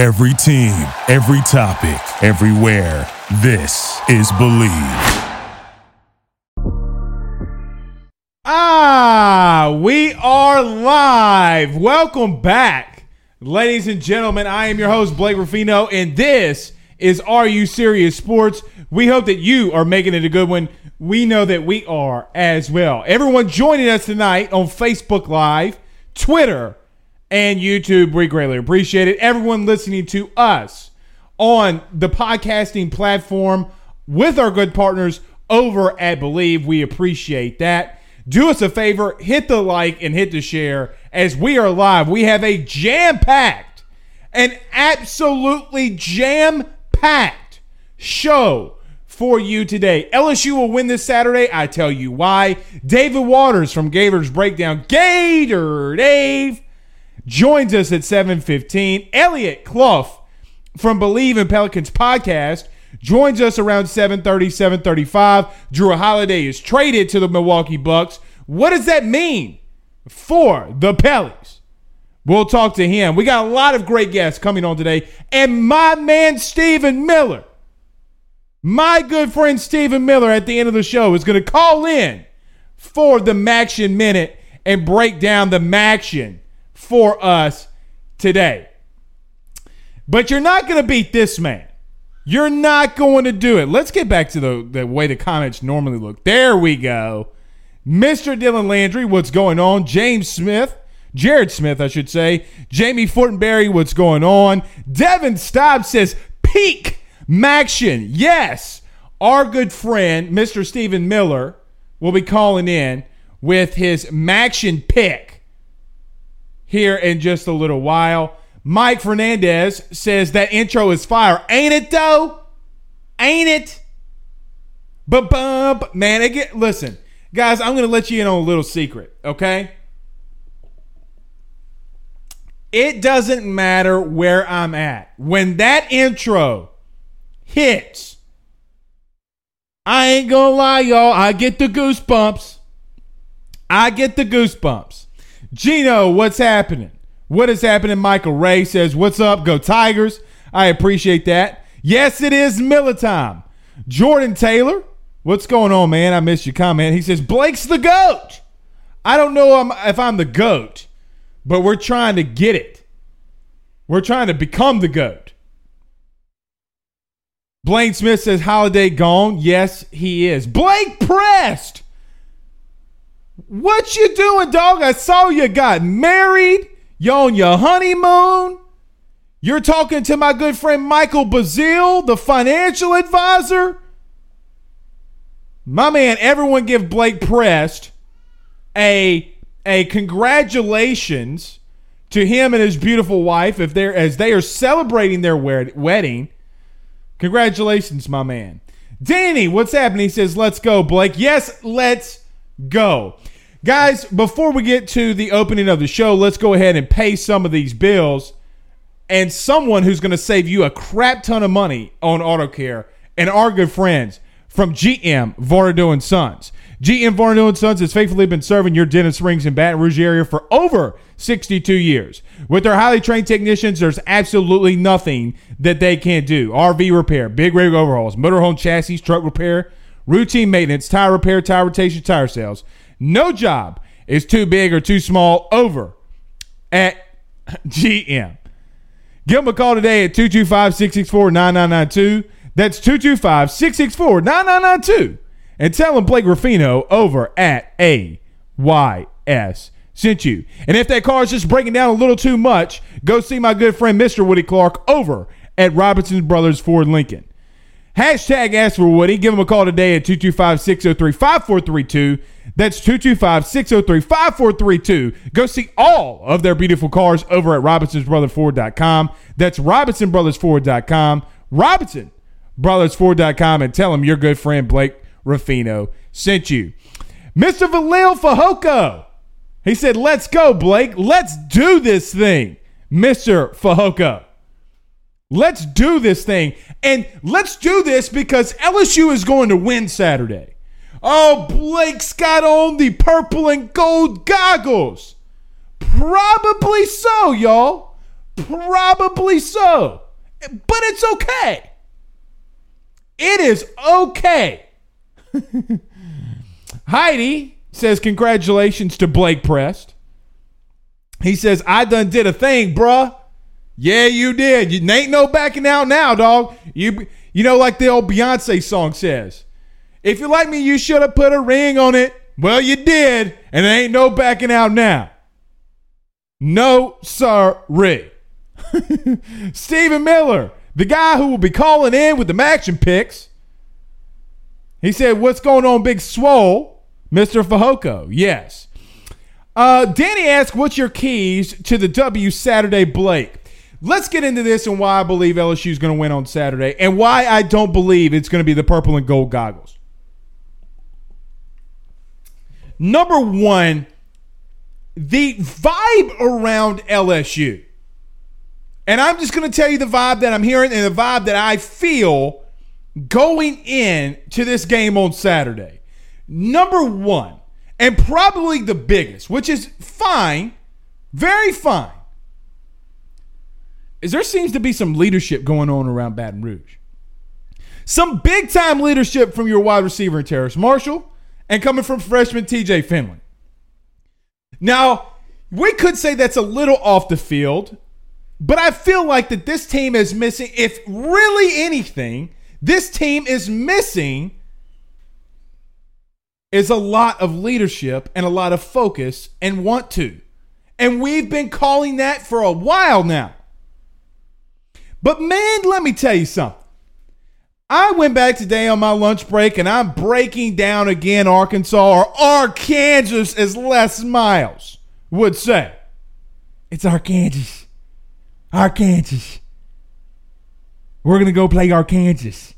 Every team, every topic, everywhere. This is Bleav. Ah, we are live. Welcome back, ladies and gentlemen. I am your host, Blake Ruffino, and this is Are You Serious Sports. We hope that you are making it a good one. We know that we are as well. Everyone joining us tonight on Facebook Live, Twitter, and YouTube, we greatly appreciate it. Everyone listening to us on the podcasting platform with our good partners over at Bleav, we appreciate that. Do us a favor, hit the like and hit the share as we are live. We have a jam packed, an absolutely jam packed show for you today. LSU will win this Saturday. I tell you why. David Waters from Gators Breakdown, Gator Dave joins us at 7:15. Elliot Clough from Bleav in Pelicans podcast joins us around 7:30, 7:35. Jrue Holiday is traded to the Milwaukee Bucks. What does that mean for the Pelicans? We'll talk to him. We got a lot of great guests coming on today, and my man Stephen Miller, my good friend Stephen Miller, at the end of the show is going to call in for the Maction Minute and break down the Maction for us today. But you're not going to beat this man. You're not going to do it. Let's get back to the, the way the comments normally look. There we go. Mr. Dylan Landry, what's going on? James Smith, Jared Smith, I should say. Jamie Fortenberry, what's going on? Devin Staub says, peak Maction. Yes, our good friend, Mr. Stephen Miller, will be calling in with his Maction pick here in just a little while. Mike Fernandez says that intro is fire. Ain't it though? Ain't it? But bump, man, get listen, guys, I'm gonna let you in on a little secret, okay? It doesn't matter where I'm at. When that intro hits, I ain't gonna lie, y'all. I get the goosebumps. I get the goosebumps. Gino, what's happening? What is happening? Michael Ray says, What's up? Go Tigers. I appreciate that. Yes, it is Miller time. Jordan Taylor, what's going on, man? I missed your comment. He says, Blake's the GOAT. I don't know if I'm the GOAT, but we're trying to get it. We're trying to become the GOAT. Blaine Smith says, Holiday gone. Yes, he is. Blake Prest. What you doing, dog? I saw you got married. You on your honeymoon. You're talking to my good friend Michael Bazil, the financial advisor. My man, everyone give Blake Prest a a congratulations to him and his beautiful wife if they're as they are celebrating their wed- wedding. Congratulations, my man. Danny, what's happening? He says, "Let's go, Blake." Yes, let's go. Guys, before we get to the opening of the show, let's go ahead and pay some of these bills. And someone who's going to save you a crap ton of money on auto care and our good friends from GM Vardo and Sons. GM Vardo and Sons has faithfully been serving your Denham Springs and Baton Rouge area for over 62 years. With their highly trained technicians, there's absolutely nothing that they can't do. RV repair, big rig overhauls, motorhome chassis, truck repair, routine maintenance, tire repair, tire rotation, tire sales. No job is too big or too small over at GM. Give them a call today at 225 664 9992. That's 225 664 9992. And tell them Blake Ruffino over at AYS sent you. And if that car is just breaking down a little too much, go see my good friend Mr. Woody Clark over at Robinson Brothers Ford Lincoln. Hashtag ask for Woody. Give him a call today at 225 603 5432. That's 225 603 5432. Go see all of their beautiful cars over at RobinsonBrothersFord.com. That's RobinsonBrothersFord.com. RobinsonBrothersFord.com and tell them your good friend Blake Ruffino sent you. Mr. Valil Fajoko. He said, Let's go, Blake. Let's do this thing, Mr. Fajoko. Let's do this thing. And let's do this because LSU is going to win Saturday. Oh, Blake's got on the purple and gold goggles. Probably so, y'all. Probably so. But it's okay. It is okay. Heidi says, Congratulations to Blake Prest. He says, I done did a thing, bruh. Yeah, you did. You ain't no backing out now, dog. You you know, like the old Beyonce song says. If you like me, you should have put a ring on it. Well, you did, and there ain't no backing out now. No, sorry. Stephen Miller, the guy who will be calling in with the action picks. He said, What's going on, Big Swole? Mr. Fahoko. Yes. Uh, Danny asked, What's your keys to the W Saturday Blake? Let's get into this and why I believe LSU is going to win on Saturday and why I don't believe it's going to be the purple and gold goggles. Number one, the vibe around LSU. And I'm just going to tell you the vibe that I'm hearing and the vibe that I feel going in to this game on Saturday. Number one, and probably the biggest, which is fine, very fine, is there seems to be some leadership going on around Baton Rouge. Some big time leadership from your wide receiver, Terrace Marshall, and coming from freshman TJ Finley. Now, we could say that's a little off the field, but I feel like that this team is missing, if really anything, this team is missing is a lot of leadership and a lot of focus and want to. And we've been calling that for a while now. But man, let me tell you something. I went back today on my lunch break and I'm breaking down again Arkansas or Arkansas, as Les Miles would say. It's Arkansas. Arkansas. We're going to go play Arkansas.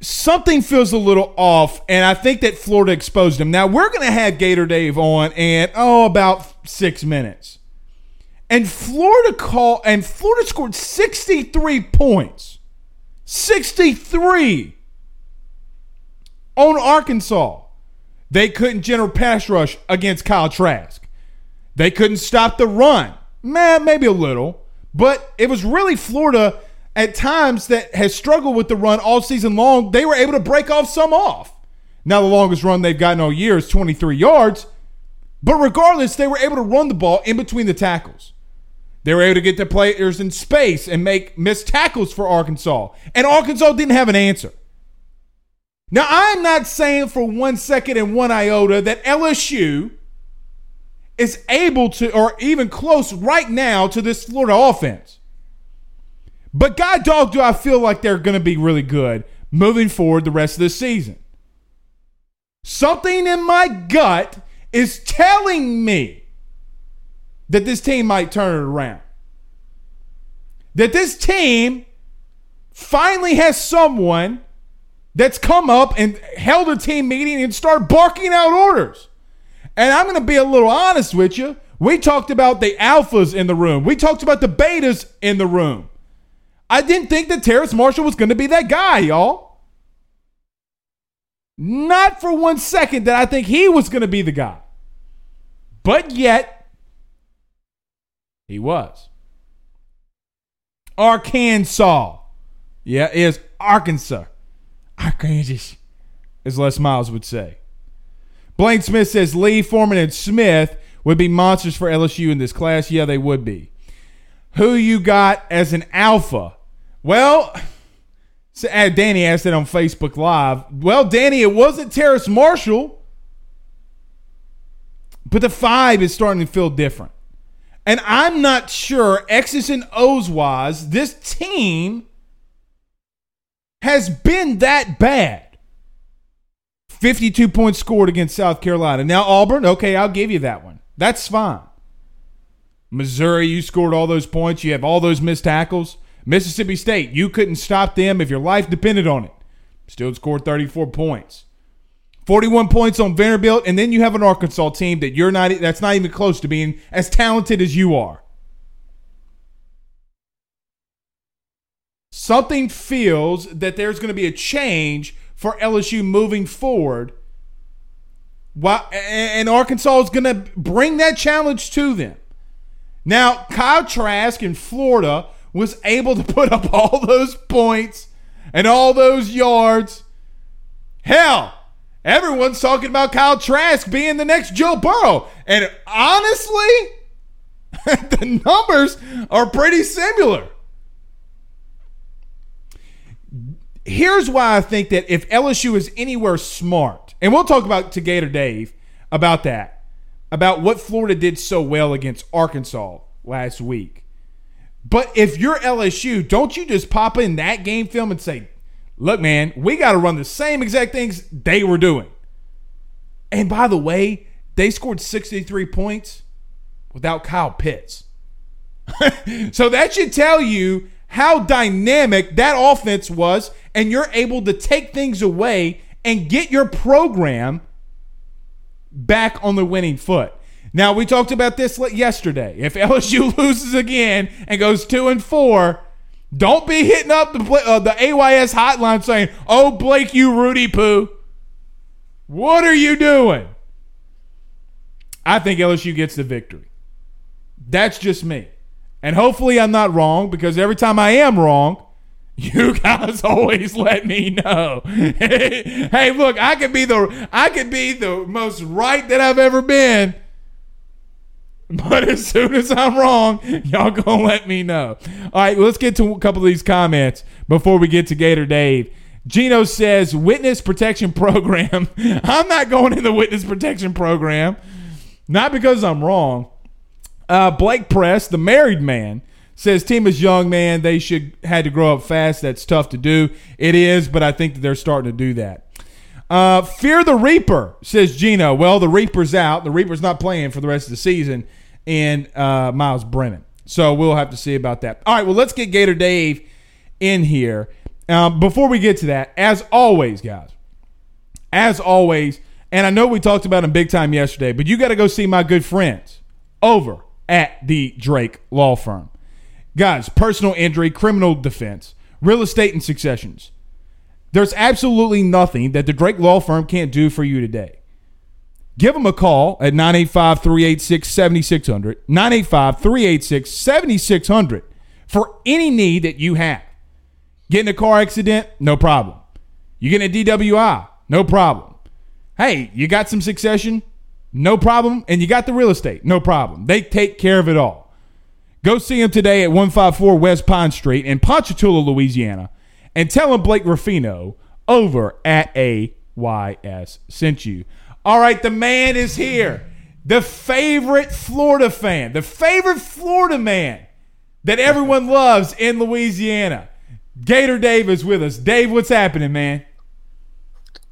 Something feels a little off, and I think that Florida exposed him. Now, we're going to have Gator Dave on in, oh, about six minutes. And Florida call and Florida scored 63 points. 63 on Arkansas. They couldn't generate pass rush against Kyle Trask. They couldn't stop the run. Man, maybe a little. But it was really Florida at times that has struggled with the run all season long. They were able to break off some off. Now, the longest run they've gotten all year is 23 yards. But regardless, they were able to run the ball in between the tackles. They were able to get their players in space and make missed tackles for Arkansas. And Arkansas didn't have an answer. Now, I'm not saying for one second and one iota that LSU is able to, or even close right now to this Florida offense. But God dog, do I feel like they're going to be really good moving forward the rest of the season. Something in my gut is telling me that this team might turn it around. That this team finally has someone that's come up and held a team meeting and started barking out orders. And I'm going to be a little honest with you. We talked about the alphas in the room. We talked about the betas in the room. I didn't think that Terrace Marshall was going to be that guy, y'all. Not for one second that I think he was going to be the guy. But yet, he was. Arkansas. Yeah, is Arkansas. Arkansas, as Les Miles would say. Blaine Smith says Lee, Foreman, and Smith would be monsters for LSU in this class. Yeah, they would be. Who you got as an alpha? Well, uh, Danny asked it on Facebook Live. Well, Danny, it wasn't Terrace Marshall, but the five is starting to feel different. And I'm not sure, X's and O's wise, this team has been that bad. 52 points scored against South Carolina. Now, Auburn, okay, I'll give you that one. That's fine. Missouri, you scored all those points. You have all those missed tackles. Mississippi State, you couldn't stop them if your life depended on it. Still scored 34 points. 41 points on Vanderbilt, and then you have an Arkansas team that you're not that's not even close to being as talented as you are. Something feels that there's going to be a change for LSU moving forward Why, and Arkansas is going to bring that challenge to them. Now, Kyle Trask in Florida was able to put up all those points and all those yards. Hell, everyone's talking about Kyle Trask being the next Joe Burrow. And honestly, the numbers are pretty similar. Here's why I think that if LSU is anywhere smart, and we'll talk about to Gator Dave about that, about what Florida did so well against Arkansas last week. But if you're LSU, don't you just pop in that game film and say, look, man, we got to run the same exact things they were doing. And by the way, they scored 63 points without Kyle Pitts. so that should tell you how dynamic that offense was, and you're able to take things away and get your program back on the winning foot. Now we talked about this yesterday. If LSU loses again and goes two and four, don't be hitting up the uh, the AYS hotline saying, "Oh Blake, you Rudy poo." What are you doing? I think LSU gets the victory. That's just me. And hopefully I'm not wrong because every time I am wrong, you guys always let me know. hey, look, I could be the I could be the most right that I've ever been. But as soon as I'm wrong, y'all gonna let me know. All right, let's get to a couple of these comments before we get to Gator Dave. Gino says witness protection program. I'm not going in the witness protection program, not because I'm wrong. Uh, Blake Prest, the married man, says team is young, man. They should had to grow up fast. That's tough to do. It is, but I think that they're starting to do that. Uh, Fear the Reaper, says Gino. Well, the Reaper's out. The Reaper's not playing for the rest of the season. And uh, Myles Brennan. So we'll have to see about that. All right, well, let's get Gator Dave in here. Um, before we get to that, as always, guys, as always, and I know we talked about him big time yesterday, but you got to go see my good friends over at the Drake Law Firm. Guys, personal injury, criminal defense, real estate and successions. There's absolutely nothing that the Drake Law Firm can't do for you today. Give them a call at 985 386 7600. 985 386 7600 for any need that you have. Get in a car accident? No problem. You get a DWI? No problem. Hey, you got some succession? No problem. And you got the real estate? No problem. They take care of it all. Go see them today at 154 West Pine Street in Ponchatoula, Louisiana, and tell them Blake Ruffino over at AYS sent you. All right, the man is here. The favorite Florida fan, the favorite Florida man that everyone loves in Louisiana. Gator Dave is with us. Dave, what's happening, man?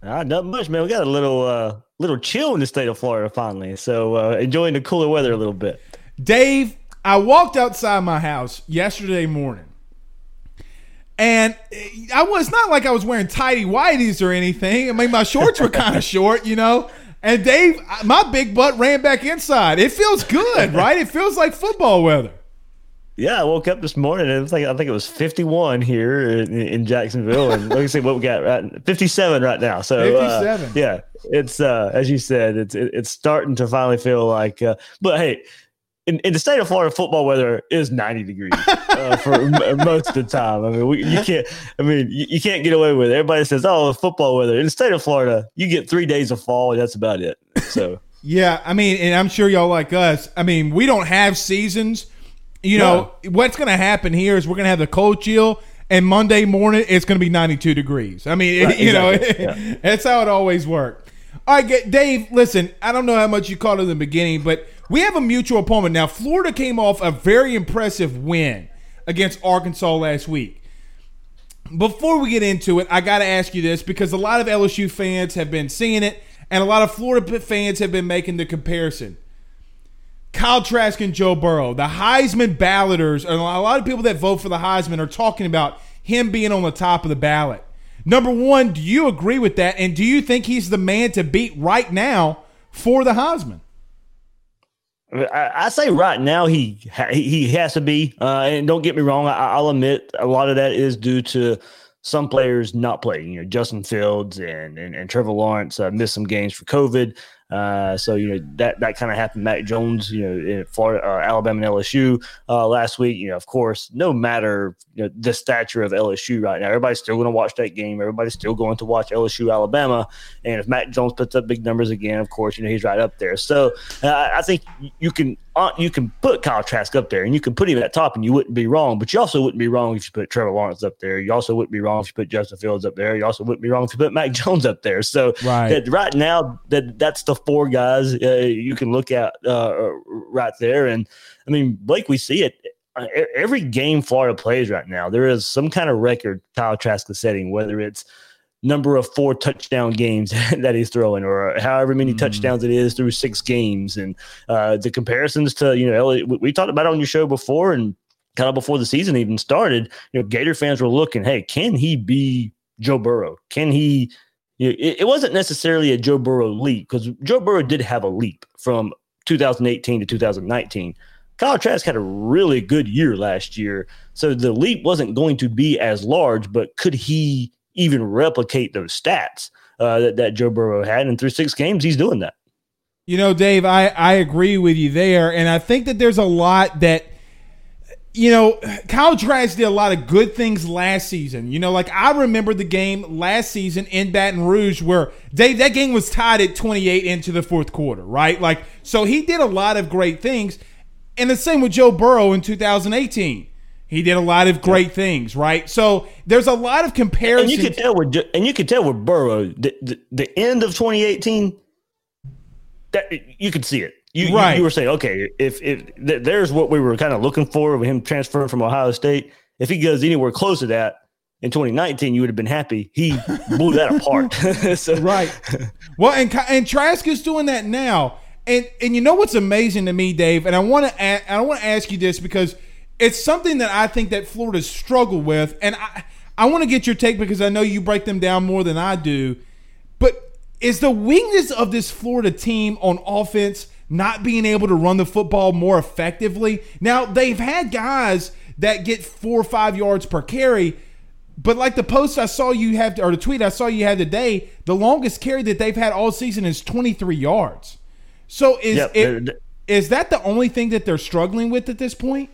Uh, not much, man. We got a little uh, little chill in the state of Florida finally, so uh, enjoying the cooler weather a little bit. Dave, I walked outside my house yesterday morning, and I was not like I was wearing tidy whities or anything. I mean, my shorts were kind of short, you know. And Dave, my big butt ran back inside. It feels good, right? It feels like football weather. Yeah, I woke up this morning and it was like I think it was 51 here in, in Jacksonville, and let me see what we got right 57 right now. So 57. Uh, yeah, it's uh, as you said, it's it, it's starting to finally feel like. Uh, but hey, in, in the state of Florida, football weather is 90 degrees uh, for m- most of the time. I mean, we, you can't. I mean, you, you, can't get away with it. Everybody says, "Oh, football weather." In the state of Florida, you get three days of fall, and that's about it. So. yeah, I mean, and I'm sure y'all like us. I mean, we don't have seasons you know, yeah. what's going to happen here is we're going to have the cold chill, and Monday morning it's going to be 92 degrees. I mean, right, you exactly. know, yeah. that's how it always worked. All right, Dave, listen, I don't know how much you caught in the beginning, but we have a mutual opponent. Now, Florida came off a very impressive win against Arkansas last week. Before we get into it, I got to ask you this because a lot of LSU fans have been seeing it, and a lot of Florida fans have been making the comparison. Kyle Trask and Joe Burrow, the Heisman balloters, and a lot of people that vote for the Heisman are talking about him being on the top of the ballot. Number one, do you agree with that? And do you think he's the man to beat right now for the Heisman? I, say right now he he has to be, uh, and don't get me wrong. I, will admit a lot of that is due to some players not playing. You know, Justin Fields and and, and Trevor Lawrence uh, missed some games for COVID. Uh, so you know that that kind of happened. Mac Jones, you know, in Florida, uh, Alabama, and LSU uh, last week. You know, of course, no matter you know, the stature of LSU right now, everybody's still going to watch that game. Everybody's still going to watch LSU, Alabama. And if Mac Jones puts up big numbers again, of course, you know he's right up there. So uh, I think you can uh, you can put Kyle Trask up there and you can put him at top and you wouldn't be wrong, but you also wouldn't be wrong if you put Trevor Lawrence up there. You also wouldn't be wrong if you put Justin Fields up there. You also wouldn't be wrong if you put Mac Jones up there. So right, that, right now that that's the four guys uh, you can look at uh, right there. And I mean, Blake, we see it uh, every game Florida plays right now. There is some kind of record Kyle Trask is setting, whether it's number of four touchdown games that he's throwing, or however many mm. touchdowns it is through six games, and uh, the comparisons to you know we talked about on your show before, and kind of before the season even started, you know Gator fans were looking, hey, can he be Joe Burrow? Can he? You know, it, it wasn't necessarily a Joe Burrow leap because Joe Burrow did have a leap from 2018 to 2019. Kyle Trask had a really good year last year, so the leap wasn't going to be as large. But could he even replicate those stats uh, that, that Joe Burrow had. And through six games, he's doing that. You know, Dave, I, I agree with you there. And I think that there's a lot that, you know, Kyle Trask did a lot of good things last season. You know, like I remember the game last season in Baton Rouge where, Dave, that game was tied at 28 into the fourth quarter, right? Like, so he did a lot of great things. And the same with Joe Burrow in 2018. He did a lot of great things, right? So there's a lot of comparisons. And you could tell with and you could tell with Burrow the, the, the end of 2018 that you could see it. You, right. you, you were saying, okay, if if there's what we were kind of looking for with him transferring from Ohio State. If he goes anywhere close to that in 2019, you would have been happy. He blew that apart. so. Right. Well, and and Trask is doing that now. And and you know what's amazing to me, Dave, and I want to I want to ask you this because it's something that I think that Florida struggled with, and I I want to get your take because I know you break them down more than I do. But is the weakness of this Florida team on offense not being able to run the football more effectively? Now they've had guys that get four or five yards per carry. But like the post I saw you have, or the tweet I saw you had today, the longest carry that they've had all season is 23 yards. So is yep. it, is that the only thing that they're struggling with at this point?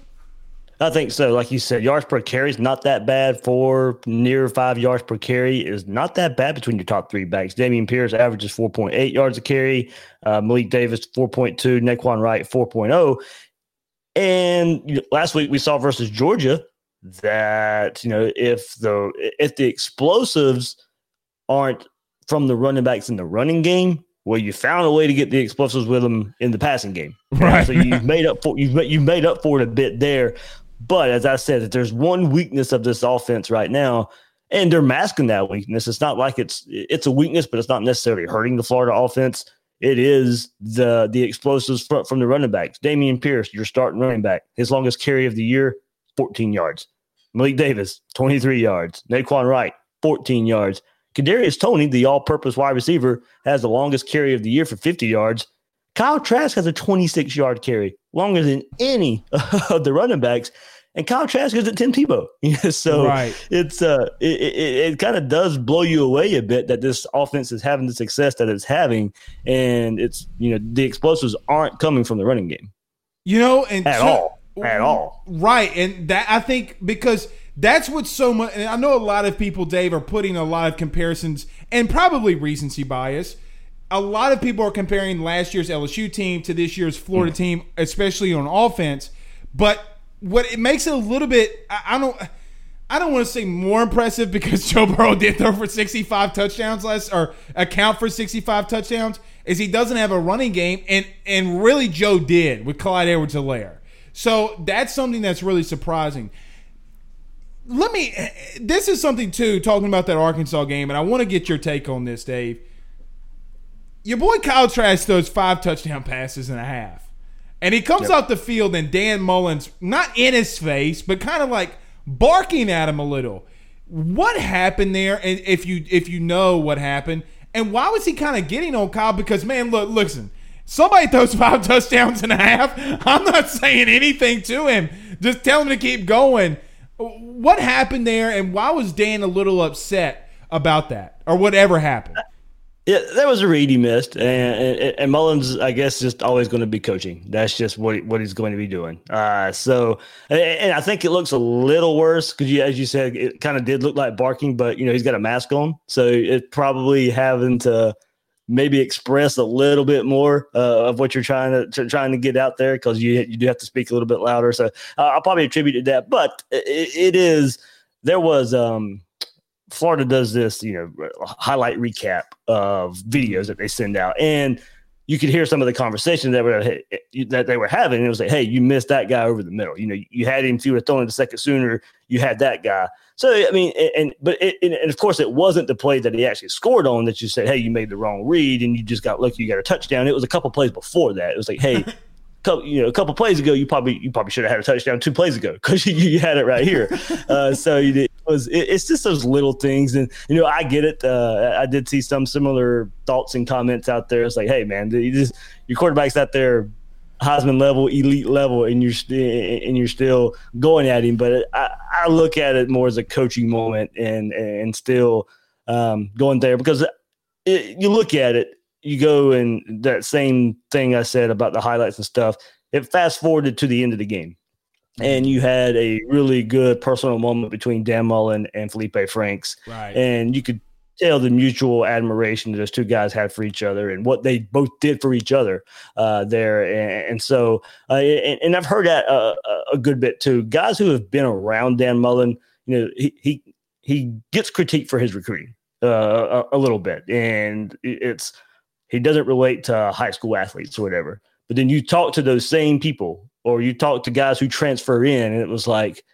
I think so. Like you said, yards per carry is not that bad. For near five yards per carry is not that bad between your top three backs. Dameon Pierce averages 4.8 yards a carry. Uh, Malik Davis 4.2. Nay'Quan Wright 4.0. And last week we saw versus Georgia that you know if the if the explosives aren't from the running backs in the running game, well, you found a way to get the explosives with them in the passing game. Right. So you've made up for you've you've made up for it a bit there. But as I said, if there's one weakness of this offense right now, and they're masking that weakness. It's not like it's it's a weakness, but it's not necessarily hurting the Florida offense. It is the the explosives from, from the running backs. Dameon Pierce, your starting running back, his longest carry of the year, 14 yards. Malik Davis, 23 yards. Nay'Quan Wright, 14 yards. Kadarius Toney, the all-purpose wide receiver, has the longest carry of the year for 50 yards. Kyle Trask has a 26 yard carry, longer than any of the running backs. And Kyle Trask is at Tim Tebow. so right. it's uh it, it, it kind of does blow you away a bit that this offense is having the success that it's having. And it's you know, the explosives aren't coming from the running game. You know, and at all. At all. Right. And that I think because that's what's so much and I know a lot of people, Dave, are putting a lot of comparisons and probably recency bias a lot of people are comparing last year's LSU team to this year's Florida mm. team, especially on offense. But what it makes it a little bit, I, I don't. I don't want to say more impressive because Joe Burrow did throw for 65 touchdowns last or account for 65 touchdowns is he doesn't have a running game and and really Joe did with Clyde Edwards-Helaire. So that's something that's really surprising. Let me this is something too talking about that Arkansas game and I want to get your take on this Dave your boy Kyle Trask throws five touchdown passes and a half. And he comes yep. out the field and Dan Mullen, not in his face, but kind of like barking at him a little. What happened there? And if you if you know what happened, and why was he kind of getting on Kyle? Because man, look, listen, somebody throws five touchdowns and a half. I'm not saying anything to him. Just tell him to keep going. What happened there, and why was Dan a little upset about that, or whatever happened? Yeah, there was a read he missed, and, and, and Mullen, I guess, just always going to be coaching. That's just what what he's going to be doing. Uh, so, and, I think it looks a little worse because, as you said, it kind of did look like barking, but you know he's got a mask on, so it's probably having to maybe express a little bit more uh, of what you're trying to trying to get out there because you you do have to speak a little bit louder. So uh, I'll probably attribute it to that, but it, it is there was um Florida does this, you know, highlight recap of videos that they send out, and you could hear some of the conversation that were that they were having. it was like, hey, you missed that guy over the middle. You know, you had him. If you would have thrown it a second sooner, you had that guy. So I mean, and but it, and of course, it wasn't the play that he actually scored on that you said, hey, you made the wrong read and you just got lucky, you got a touchdown. It was a couple plays before that. It was like, hey. couple, you know, a couple plays ago, you probably you probably should have had a touchdown two plays ago because you, you, had it right here. Uh, so it was it, it's just those little things, and you know I get it. Uh, I did see some similar thoughts and comments out there. It's like, hey man, you just your quarterback's out there Heisman level, elite level, and you're and you're still going at him. But I, I, look at it more as a coaching moment, and and still um, going there because it, you look at it you go and that same thing I said about the highlights and stuff, it fast forwarded to the end of the game. And you had a really good personal moment between Dan Mullen and Felipe Franks. Right. And you could tell the mutual admiration that those two guys had for each other and what they both did for each other uh, there. And, and so, uh, and, and, I've heard that uh, a good bit too. Guys who have been around Dan Mullen, you know, he, he, he gets critique for his recruiting uh, a, a little bit. And it's, he doesn't relate to high school athletes or whatever. But then you talk to those same people, or you talk to guys who transfer in, and it was like,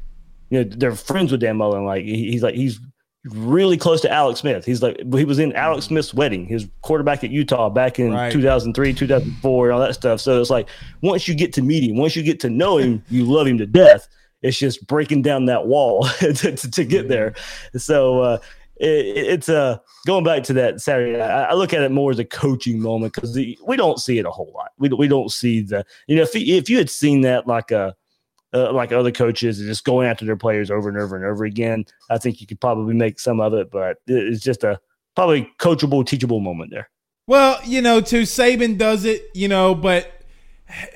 you know, they're friends with Dan Mullen. Like he's like he's really close to Alex Smith. He's like he was in Alex Smith's wedding, his quarterback at Utah back in right. 2003, 2004, and all that stuff. So it's like once you get to meet him, once you get to know him, you love him to death. It's just breaking down that wall to, to, to, get there. So uh, it, it's a uh, going back to that Saturday. I, I, look at it more as a coaching moment because we don't see it a whole lot. We we don't see the you know if you, if you had seen that like a uh, like other coaches just going after their players over and over and over again, I think you could probably make some of it, but it's just a probably coachable, teachable moment there. Well, you know, too Saban does it, you know, but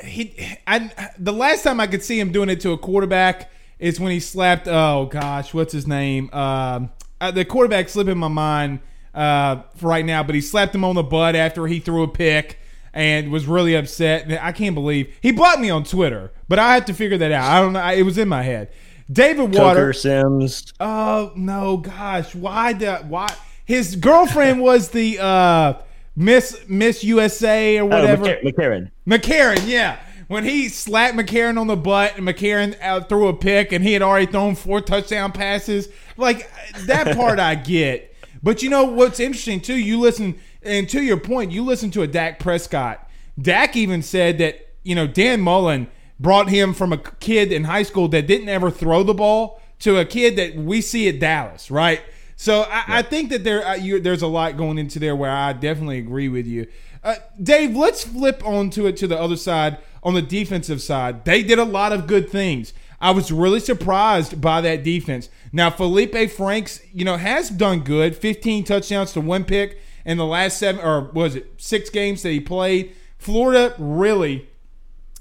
he, I, the last time I could see him doing it to a quarterback is when he slapped. Oh gosh, what's his name? Um, uh, the quarterback slipping my mind uh, for right now, but he slapped him on the butt after he threw a pick and was really upset. I can't believe he blocked me on Twitter, but I have to figure that out. I don't know. It was in my head. David Water Coker Sims. Oh no, gosh, why the why? His girlfriend was the uh, Miss Miss USA or oh, whatever. Oh, McCarron. McCarron, yeah when he slapped McCarron on the butt and McCarron threw a pick and he had already thrown four touchdown passes. Like that part I get. But you know what's interesting too? You listen and to your point, you listen to a Dak Prescott. Dak even said that, you know, Dan Mullen brought him from a kid in high school that didn't ever throw the ball to a kid that we see at Dallas, right? So I, yeah. I think that there uh, you, there's a lot going into there where I definitely agree with you. Uh, Dave, let's flip on to it to the other side on the defensive side. They did a lot of good things. I was really surprised by that defense. Now, Felipe Franks, you know, has done good 15 touchdowns to one pick in the last seven, or was it six games that he played? Florida really,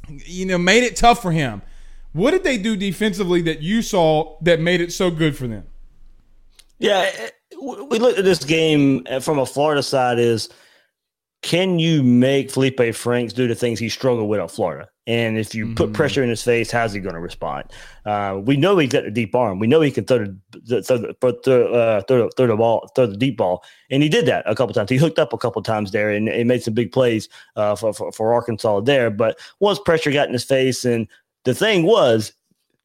you know, made it tough for him. What did they do defensively that you saw that made it so good for them? Yeah, eh, we looked at this game eh, from a Florida side is can you make Felipe Franks do the things he struggled with at Florida? And if you mm-hmm. put pressure in his face, how's he going to respond? Uh, we know he's got a deep arm. We know he can throw the throw the, throw, uh, throw, throw, the ball, throw the deep ball, and he did that a couple times. He hooked up a couple times there, and he made some big plays uh, for, for, for Arkansas there. But once pressure got in his face, and the thing was,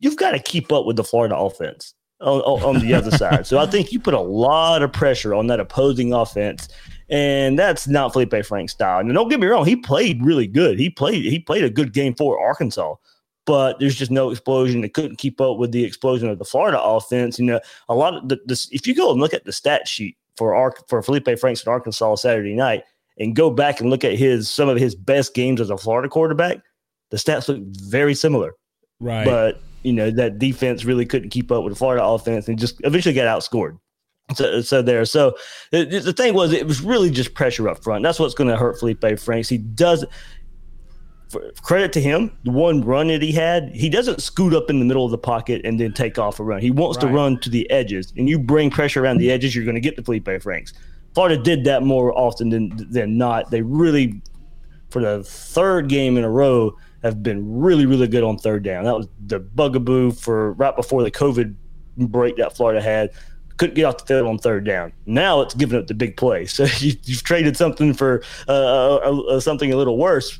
you've got to keep up with the Florida offense on, on the other side. So I think you put a lot of pressure on that opposing offense and that's not Felipe Frank's style. And don't get me wrong, he played really good. He played he played a good game for Arkansas, but there's just no explosion. They couldn't keep up with the explosion of the Florida offense. You know, a lot of the, this, if you go and look at the stat sheet for Ar- for Felipe Franks in Arkansas Saturday night, and go back and look at his some of his best games as a Florida quarterback, the stats look very similar. Right, but you know that defense really couldn't keep up with the Florida offense and just eventually got outscored. So, so there. So the, the thing was, it was really just pressure up front. That's what's going to hurt Felipe Franks. He does credit to him, the one run that he had, he doesn't scoot up in the middle of the pocket and then take off a run. He wants right. to run to the edges, and you bring pressure around the edges, you're going to get the Felipe Franks. Florida did that more often than than not. They really, for the third game in a row, have been really, really good on third down. That was the bugaboo for right before the COVID break that Florida had. Couldn't get off the field on third down. Now it's giving up the big play. So you, have traded something for uh, uh, uh, something a little worse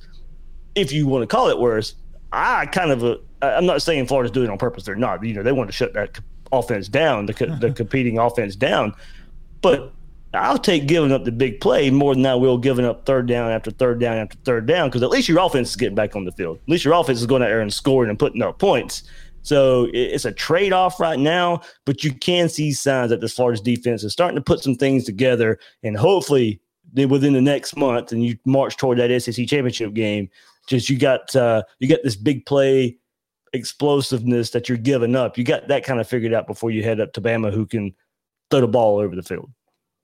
if you want to call it worse, I kind of, uh, I'm not saying Florida's doing it on purpose. They're not. You know, they want to shut that offense down, the, the competing offense down. But I'll take giving up the big play more than I will giving up third down after third down after third down because at least your offense is getting back on the field. At least your offense is going out there and scoring and putting up points. So it's a trade off right now, but you can see signs that this Florida's defense is starting to put some things together, and hopefully within the next month, and you march toward that SEC championship game, just you got uh, you got this big play explosiveness that you're giving up. You got that kind of figured out before you head up to Bama, who can throw the ball over the field.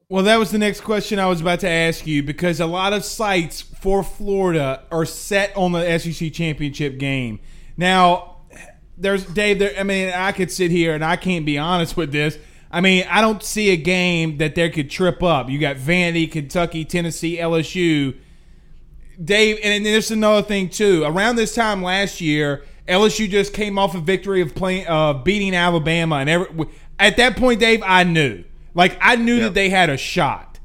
Well, that was the next question I was about to ask you because a lot of sites for Florida are set on the SEC championship game. Now, there's Dave. There, I mean, I could sit here and I can't be honest with this. I mean, I don't see a game that there could trip up. You got Vandy, Kentucky, Tennessee, LSU Dave, and there's another thing too. Around this time last year, LSU just came off a victory of playing, uh, beating Alabama, and every, at that point, Dave, I knew, like, I knew yep. that they had a shot,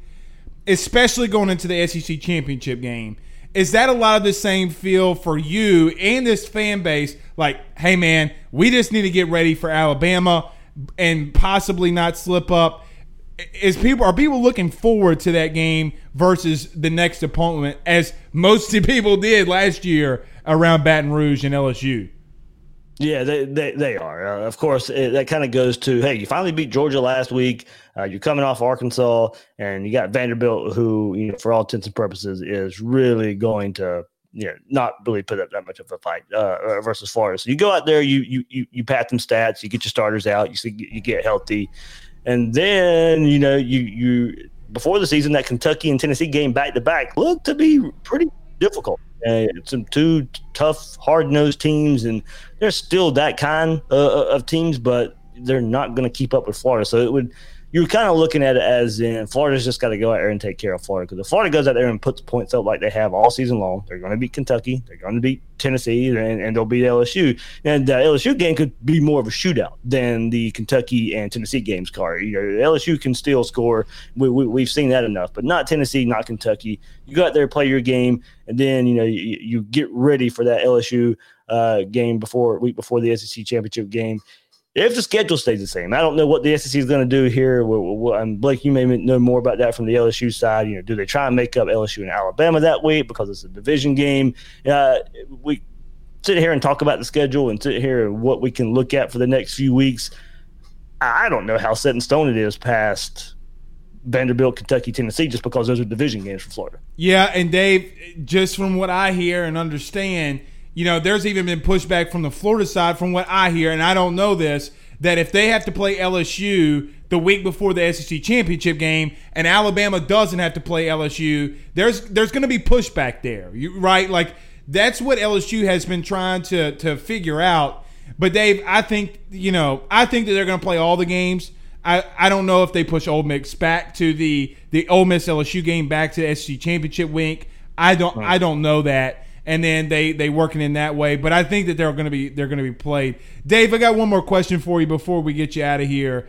especially going into the SEC championship game. Is that a lot of the same feel for you and this fan base? Like, hey, man, we just need to get ready for Alabama and possibly not slip up is people are people looking forward to that game versus the next opponent as most people did last year around Baton Rouge and LSU? Yeah, they they, they are. Uh, of course, it, that kind of goes to hey, you finally beat Georgia last week. Uh, you're coming off Arkansas, and you got Vanderbilt, who you know, for all intents and purposes, is really going to you know, not really put up that much of a fight uh, uh versus Florida. So you go out there, you you you you pat them stats, you get your starters out, you see you get healthy, and then, you know, you you before the season, that Kentucky and Tennessee game back to back looked to be pretty difficult. Uh, some two tough, hard nosed teams, and they're still that kind uh, of teams, but they're not going to keep up with Florida. So it would you're kind of looking at it as in Florida's just got to go out there and take care of Florida because if Florida goes out there and puts points up like they have all season long, they're going to beat Kentucky, they're going to beat Tennessee, and, and they'll beat LSU. And the LSU game could be more of a shootout than the Kentucky and Tennessee games. Car, you know, LSU can still score. We, we, we've seen that enough, but not Tennessee, not Kentucky. You go out there, play your game, and then you know you, you get ready for that LSU uh, game before week before the SEC championship game if the schedule stays the same. I don't know what the SEC is going to do here. And Blake, you may know more about that from the LSU side. You know, do they try and make up LSU and Alabama that week because it's a division game? Uh, we sit here and talk about the schedule and sit here and what we can look at for the next few weeks. I don't know how set in stone it is past Vanderbilt, Kentucky, Tennessee, just because those are division games for Florida. Yeah, and Dave, just from what I hear and understand – you know, there's even been pushback from the Florida side, from what I hear, and I don't know this, that if they have to play LSU the week before the SEC championship game, and Alabama doesn't have to play LSU, there's there's going to be pushback there, you, right? Like that's what LSU has been trying to to figure out. But Dave, I think you know, I think that they're going to play all the games. I, I don't know if they push Ole Miss back to the the Ole Miss LSU game back to the SEC championship week. I don't right. I don't know that and then they they working in that way. But I think that they're going to be they're going to be played. Dave, I got one more question for you before we get you out of here.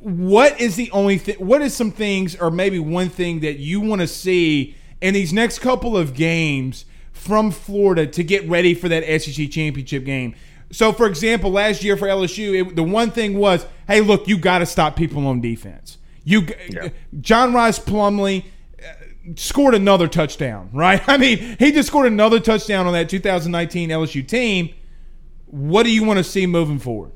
What is the only thing? What is some things, or maybe one thing that you want to see in these next couple of games from Florida to get ready for that SEC championship game? So, for example, last year for LSU, it, the one thing was, hey, look, you got to stop people on defense. You, yeah. John Rhys Plumlee scored another touchdown, right? I mean, he just scored another touchdown on that 2019 LSU team. What do you want to see moving forward?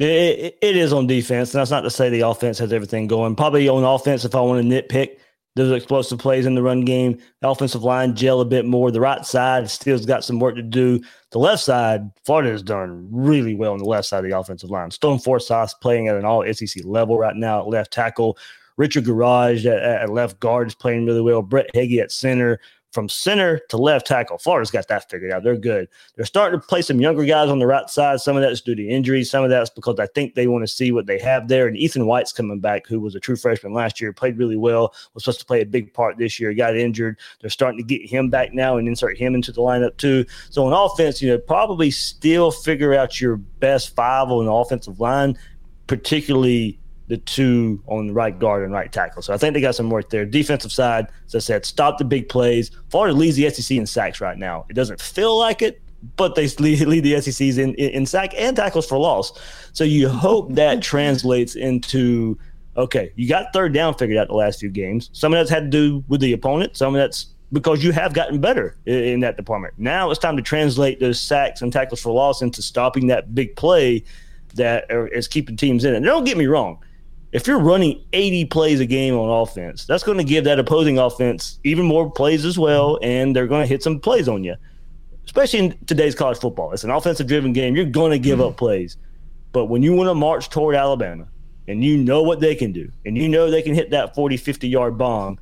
It, it is on defense. And that's not to say the offense has everything going. Probably on offense, if I want to nitpick, those explosive plays in the run game. The offensive line gel a bit more. The right side still's got some work to do. The left side, Florida has done really well on the left side of the offensive line. Stone Forsyth playing at an all SEC level right now at left tackle. Richard Gouraige at, at, left guard is playing really well. Brett Heggie at center from center to left tackle. Florida's got that figured out. They're good. They're starting to play some younger guys on the right side. Some of that's due to injuries. Some of that's because I think they want to see what they have there. And Ethan White's coming back, who was a true freshman last year, played really well, was supposed to play a big part this year, got injured. They're starting to get him back now and insert him into the lineup too. So on offense, you know, probably still figure out your best five on the offensive line, particularly the two on the right guard and right tackle. So I think they got some work there. Defensive side, as I said, stop the big plays. Florida leads the SEC in sacks right now. It doesn't feel like it, but they lead, the SECs in, in, in sack and tackles for loss. So you hope that translates into okay, you got third down figured out the last few games. Some of that's had to do with the opponent. Some of that's because you have gotten better in, in that department. Now it's time to translate those sacks and tackles for loss into stopping that big play that uh, is keeping teams in it. And don't get me wrong if you're running 80 plays a game on offense, that's going to give that opposing offense even more plays as well, and they're going to hit some plays on you. Especially in today's college football, it's an offensive driven game. You're going to give mm-hmm. up plays, but when you want to march toward Alabama, and you know what they can do, and you know they can hit that 40, 50 yard bomb,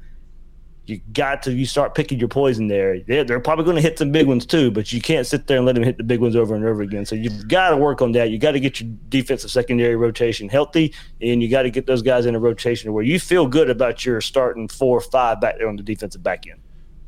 you got to you start picking your poison there. They're, they're probably going to hit some big ones too, but you can't sit there and let them hit the big ones over and over again. So you've got to work on that. You got to get your defensive secondary rotation healthy, and you got to get those guys in a rotation where you feel good about your starting four or five back there on the defensive back end.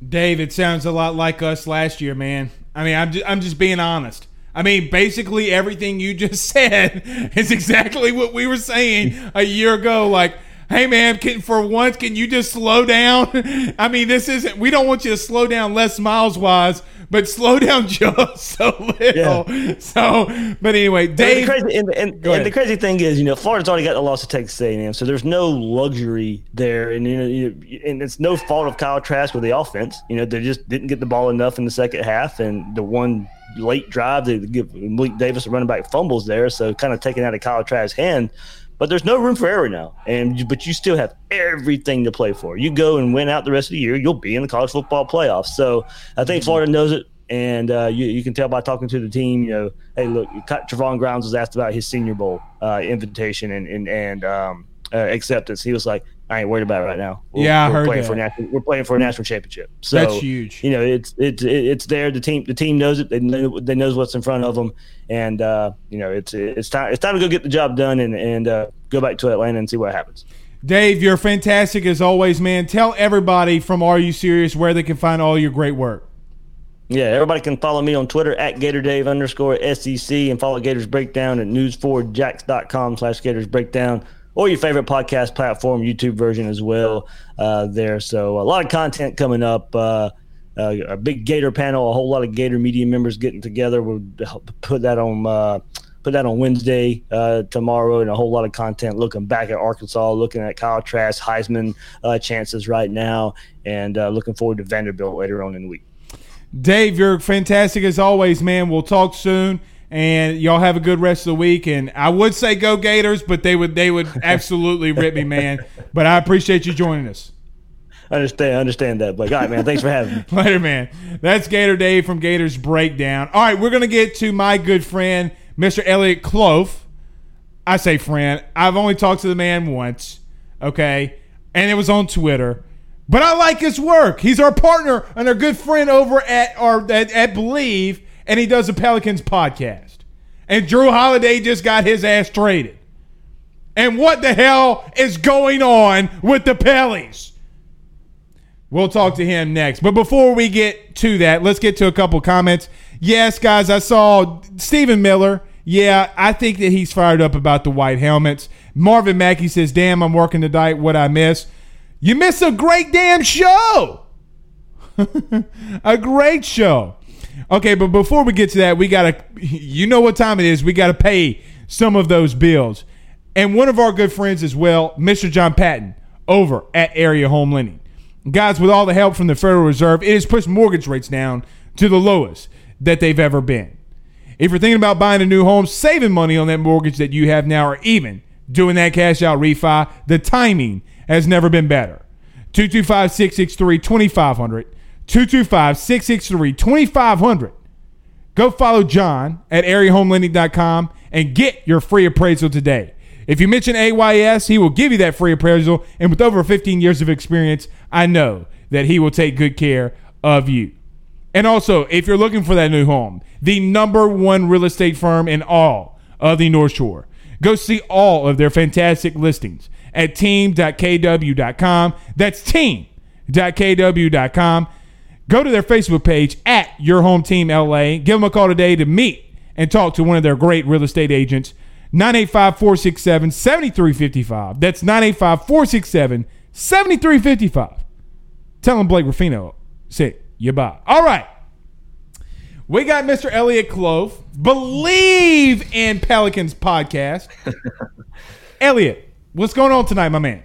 Dave, it sounds a lot like us last year, man. I mean, I'm just, I'm just being honest. I mean, basically everything you just said is exactly what we were saying a year ago. Like hey man, can, for once, can you just slow down? I mean, this isn't. We don't want you to slow down less miles wise, but slow down just a little. Yeah. So, but anyway, Dave. And the, crazy, and, and, and the crazy thing is, you know, Florida's already got the loss to Texas A&M, so there's no luxury there, and you know, and it's no fault of Kyle Trask with the offense. You know, they just didn't get the ball enough in the second half, and the one late drive to give Malik Davis a running back fumbles there, so kind of taking out of Kyle Trask's hand. But there's no room for error now, and but you still have everything to play for. You go and win out the rest of the year, you'll be in the college football playoffs. So I think mm-hmm. Florida knows it, and uh, you, you can tell by talking to the team. You know, hey, look, Travon Grimes was asked about his Senior Bowl uh, invitation and and and um, uh, acceptance. He was like, I ain't worried about it right now. We're, yeah, I we're heard playing that. for national. We're playing for a national championship. So that's huge. You know, it's it's it's there. The team the team knows it. They know they knows what's in front of them, and uh, you know, it's it's time it's time to go get the job done and and uh, go back to Atlanta and see what happens. Dave, you're fantastic as always, man. Tell everybody from Are You Serious where they can find all your great work. Yeah, everybody can follow me on Twitter at GatorDave underscore SEC and follow Gators Breakdown at news4jax.com slash Gators Breakdown or your favorite podcast platform, YouTube version as well uh, there. So a lot of content coming up. Uh, uh, a big Gator panel, a whole lot of Gator media members getting together. We'll put that on uh, put that on Wednesday uh, tomorrow, and a whole lot of content looking back at Arkansas, looking at Kyle Trask, Heisman uh, chances right now, and looking forward to Vanderbilt later on in the week. Dave, you're fantastic as always, man. We'll talk soon and y'all have a good rest of the week. And I would say go Gators, but they would they would absolutely rip me, man. But I appreciate you joining us. I understand, I understand that, Blake. All right, man. Thanks for having me. Later, man. That's Gator Dave from Gators Breakdown. All right, we're gonna get to my good friend, Mr. Elliot Clough. I say friend. I've only talked to the man once, okay, and it was on Twitter. But I like his work. He's our partner and our good friend over at our at, at Bleav and he does a Pelicans podcast. And Jrue Holiday just got his ass traded. And what the hell is going on with the Pellies? We'll talk to him next. But before we get to that, let's get to a couple comments. Yes, guys, I saw Stephen Miller. Yeah, I think that he's fired up about the white helmets. Marvin Mackey says, Damn, I'm working tonight. What I miss? You miss a great damn show. a great show. Okay, but before we get to that, we got to, you know what time it is. We got to pay some of those bills. And one of our good friends as well, Mr. John Patton, over at Area Home Lending. Guys, with all the help from the Federal Reserve, it has pushed mortgage rates down to the lowest that they've ever been. If you're thinking about buying a new home, saving money on that mortgage that you have now, or even doing that cash out refi, the timing has never been better. 225 663 2500. 225 663 2500. Go follow John at areahomelending.com and get your free appraisal today. If you mention AYS, he will give you that free appraisal. And with over 15 years of experience, I know that he will take good care of you. And also, if you're looking for that new home, the number one real estate firm in all of the North Shore, go see all of their fantastic listings at team.kw.com. That's team.kw.com. Go to their Facebook page at Your Home Team LA. Give them a call today to meet and talk to one of their great real estate agents. 985 467 7355. That's 985 467 7355. Tell them Blake Ruffino say you buy. All right. We got Mr. Elliot Clove, Bleav in Pelicans podcast. Elliot, what's going on tonight, my man?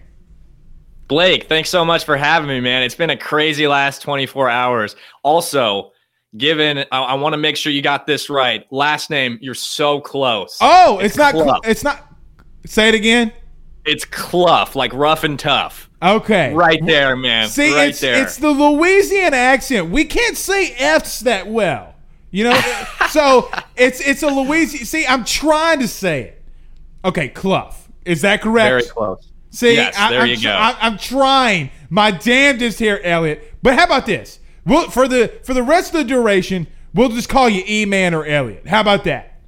Blake, thanks so much for having me, man. It's been a crazy last 24 hours. Also, given I, I want to make sure you got this right. Last name, you're so close. Oh, it's, it's not Clough. it's not Say it again. It's Clough, like rough and tough. Okay. Right there, man. See, right it's, there. it's the Louisiana accent. We can't say F's that well. You know? so it's it's a Louisiana See, I'm trying to say it. Okay, Clough. Is that correct? Very close. See, yes, I, there I'm, you go. I, I'm trying my damnedest here, Elliot. But how about this? We'll, for the for the rest of the duration, we'll just call you E Man or Elliot. How about that?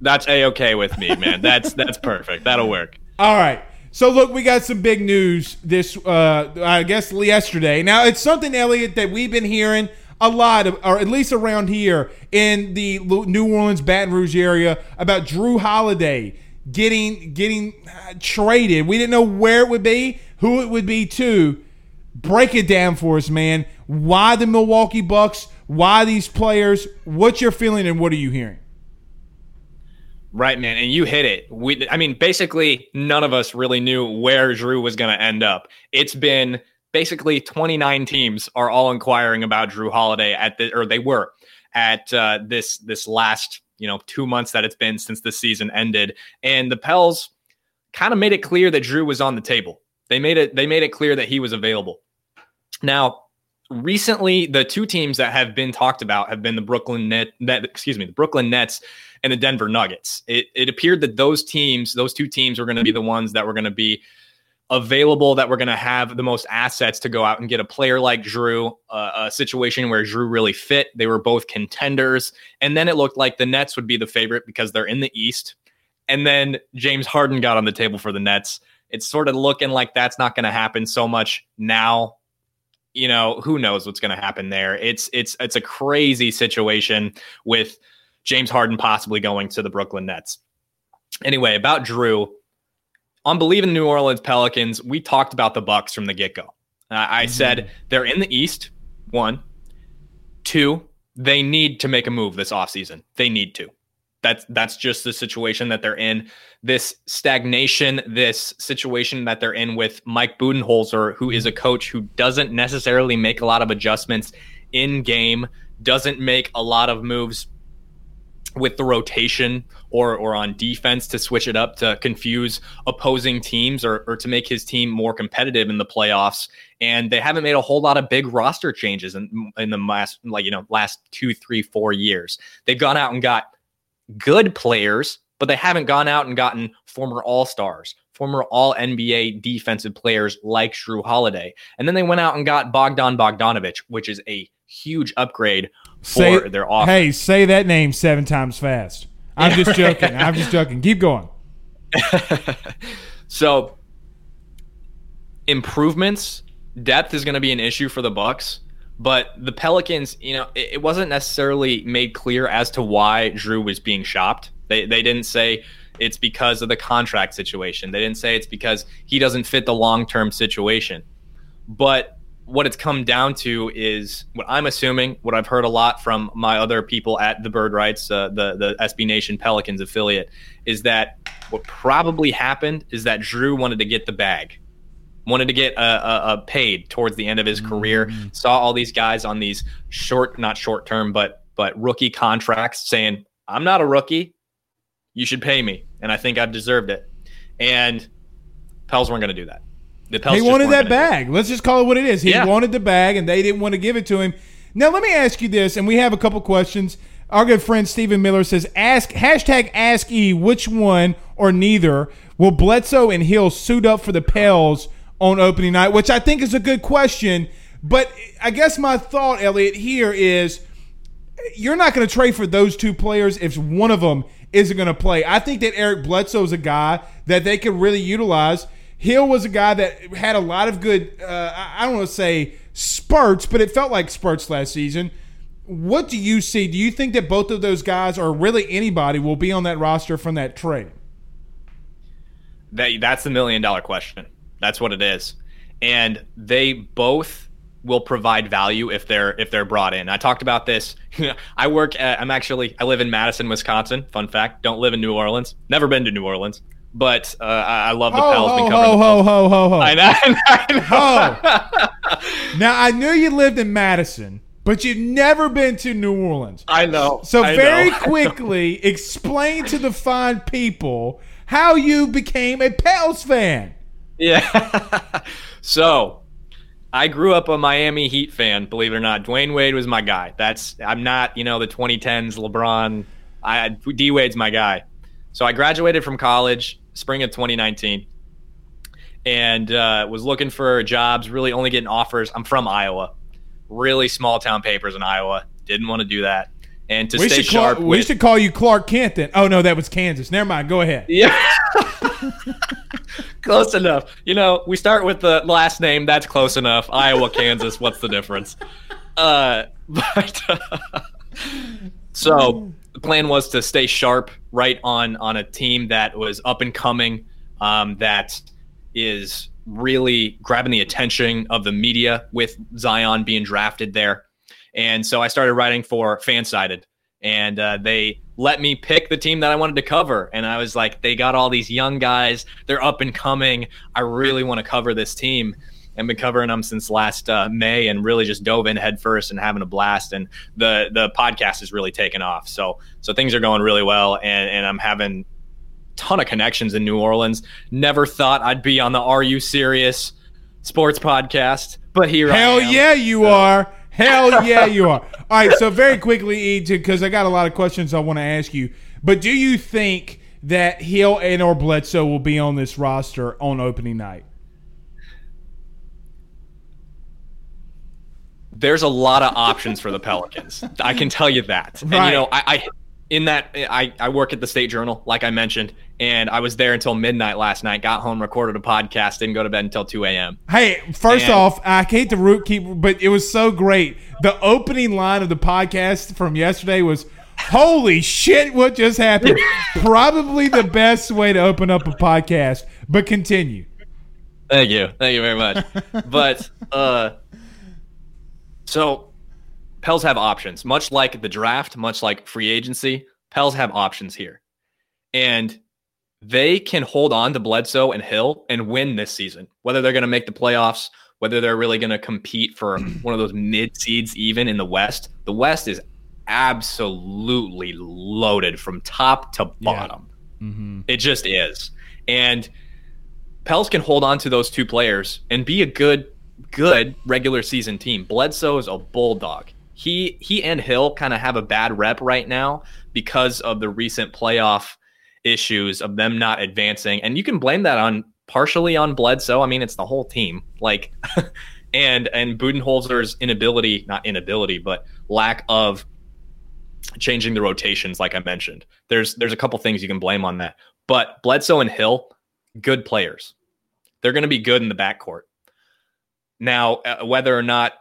That's a okay with me, man. That's that's perfect. That'll work. All right. So look, we got some big news this, uh, I guess, yesterday. Now it's something, Elliot, that we've been hearing a lot of, or at least around here in the New Orleans, Baton Rouge area, about Jrue Holiday getting getting uh, traded. We didn't know where it would be, who it would be to. Break it down for us, man. Why the Milwaukee Bucks? Why these players? What's your feeling and what are you hearing? Right, man, and you hit it. We, I mean, basically, none of us really knew where Jrue was going to end up. It's been basically 29 teams are all inquiring about Jrue Holiday at the, or they were at uh, this this last you know two months that it's been since the season ended, and the Pels kind of made it clear that Jrue was on the table. They made it they made it clear that he was available. Now, recently, the two teams that have been talked about have been the Brooklyn Net, that excuse me, the Brooklyn Nets and the Denver Nuggets. It, it appeared that those teams, those two teams, were going to be the ones that were going to be available that we're going to have the most assets to go out and get a player like Jrue, uh, a situation where Jrue really fit. They were both contenders. And then it looked like the Nets would be the favorite because they're in the East. And then James Harden got on the table for the Nets. It's sort of looking like that's not going to happen so much now. You know, who knows what's going to happen there. It's it's it's a crazy situation with James Harden possibly going to the Brooklyn Nets. Anyway, about Jrue, on Bleav in New Orleans Pelicans, we talked about the Bucks from the get go. Uh, I mm-hmm. said they're in the East. One, two, they need to make a move this offseason. They need to. That's that's just the situation that they're in. This stagnation, this situation that they're in with Mike Budenholzer, who is a coach who doesn't necessarily make a lot of adjustments in game, doesn't make a lot of moves with the rotation or or on defense to switch it up to confuse opposing teams or, or to make his team more competitive in the playoffs. And they haven't made a whole lot of big roster changes in in the last like you know last two, three, four years. They've gone out and got good players, but they haven't gone out and gotten former all stars, former all NBA defensive players like Jrue Holiday. And then they went out and got Bogdan Bogdanovich, which is a huge upgrade say, for their offense. Hey, say that name seven times fast. I'm just joking. I'm just joking. Keep going. so improvements, depth is going to be an issue for the Bucks, but the Pelicans, you know, it, it, wasn't necessarily made clear as to why Jrue was being shopped. They they didn't say it's because of the contract situation. They didn't say it's because he doesn't fit the long-term situation. But what it's come down to is what I'm assuming, what I've heard a lot from my other people at the Bird Writes, uh, the the SB Nation Pelicans affiliate, is that what probably happened is that Jrue wanted to get the bag, wanted to get a, paid towards the end of his mm-hmm. career. Saw all these guys on these short, not short term, but but rookie contracts, saying, "I'm not a rookie, you should pay me," and I think I've deserved it. And Pels weren't going to do that. The he wanted that bag. Let's just call it what it is. He yeah. wanted the bag, and they didn't want to give it to him. Now let me ask you this, and we have a couple questions. Our good friend Stephen Miller says, "Ask hashtag Ask E which one or neither will Bledsoe and Hill suit up for the Pels on opening night?" Which I think is a good question. But I guess my thought, Elliot, here is you're not going to trade for those two players if one of them isn't going to play. I think that Eric Bledsoe is a guy that they could really utilize. Hill was a guy that had a lot of good, uh, I don't want to say spurts, but it felt like spurts last season. What do you see? Do you think that both of those guys, or really anybody, will be on that roster from that trade? That that's the million dollar question. That's what it is, and they both will provide value if they're if they're brought in. I talked about this. I work. At, I'm actually I live in Madison, Wisconsin. Fun fact: don't live in New Orleans. Never been to New Orleans but uh, I, love the ho, Pels. Ho, ho, ho, ho, ho, ho. I know. I know. now I knew you lived in Madison, but you've never been to New Orleans. I know. So I very know. quickly, explain to the fine people how you became a Pels fan. Yeah. so I grew up a Miami Heat fan, believe it or not. Dwyane Wade was my guy. That's I'm not, you know, the 2010s LeBron. I D Wade's my guy. So I graduated from college spring of 2019 and uh, was looking for jobs, really only getting offers. I'm from Iowa, really small town papers in Iowa. Didn't want to do that. And to we stay sharp, call, we should call you Clark Kent then. Oh no, that was Kansas. Never mind. Go ahead. Yeah, close enough. You know, we start with the last name. That's close enough. Iowa, Kansas. What's the difference? Uh, but uh, so the plan was to stay sharp, right on on a team that was up and coming, um, that is really grabbing the attention of the media with Zion being drafted there. And so I started writing for Fansided, and uh, they let me pick the team that I wanted to cover. And I was like, they got all these young guys, they're up and coming. I really want to cover this team and been covering them since last uh, May, and really just dove in headfirst and having a blast. And the the podcast is really taken off. So so things are going really well, and and I'm having ton of connections in New Orleans. Never thought I'd be on the Are You Serious Sports podcast, but here I Hell yeah, you so. are. Hell yeah, you are. All right, so very quickly, E, because I got a lot of questions I want to ask you. But do you think that Hill and or Bledsoe will be on this roster on opening night? There's a lot of options for the Pelicans. I can tell you that. And you know, I, I in that I, I work at the State Journal, like I mentioned, and I was there until midnight last night. Got home, recorded a podcast, didn't go to bed until two a.m. Hey, first and, off, I hate the root keep, but it was so great. The opening line of the podcast from yesterday was. Holy shit, what just happened? Probably the best way to open up a podcast, but continue. Thank you. Thank you very much. but uh so Pels have options, much like the draft, much like free agency. Pels have options here. And they can hold on to Bledsoe and Hill and win this season, whether they're going to make the playoffs, whether they're really going to compete for one of those mid seeds, even in the West. The West is absolutely loaded from top to bottom. Yeah. Mm-hmm. It just is. And Pels can hold on to those two players and be a good good regular season team. Bledsoe is a bulldog. He he and Hill kind of have a bad rep right now because of the recent playoff issues of them not advancing, and you can blame that on partially on Bledsoe. I mean, it's the whole team. Like, and and Budenholzer's inability, not inability, but lack of changing the rotations, like I mentioned. There's there's a couple things you can blame on that, but Bledsoe and Hill, good players. They're going to be good in the backcourt. Now, uh, whether or not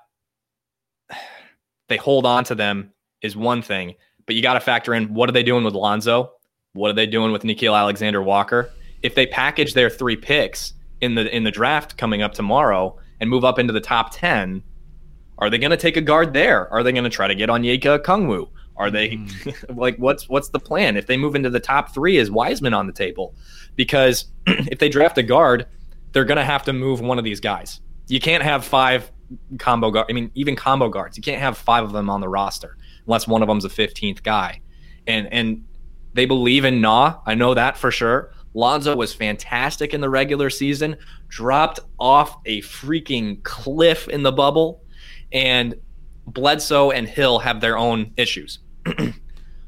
they hold on to them is one thing, but you got to factor in what are they doing with Lonzo? What are they doing with Nickeil Alexander Walker? If they package their three picks in the in the draft coming up tomorrow and move up into the top ten, are they going to take a guard there? Are they going to try to get on Onyeka Okongwu? Are they mm. like what's what's the plan? If they move into the top three, is Wiseman on the table? Because if they draft a guard, they're going to have to move one of these guys. You can't have five combo guard. I mean, even combo guards. You can't have five of them on the roster unless one of them's a 15th guy. And and they believe in Nah. I know that for sure. Lonzo was fantastic in the regular season, dropped off a freaking cliff in the bubble, and Bledsoe and Hill have their own issues.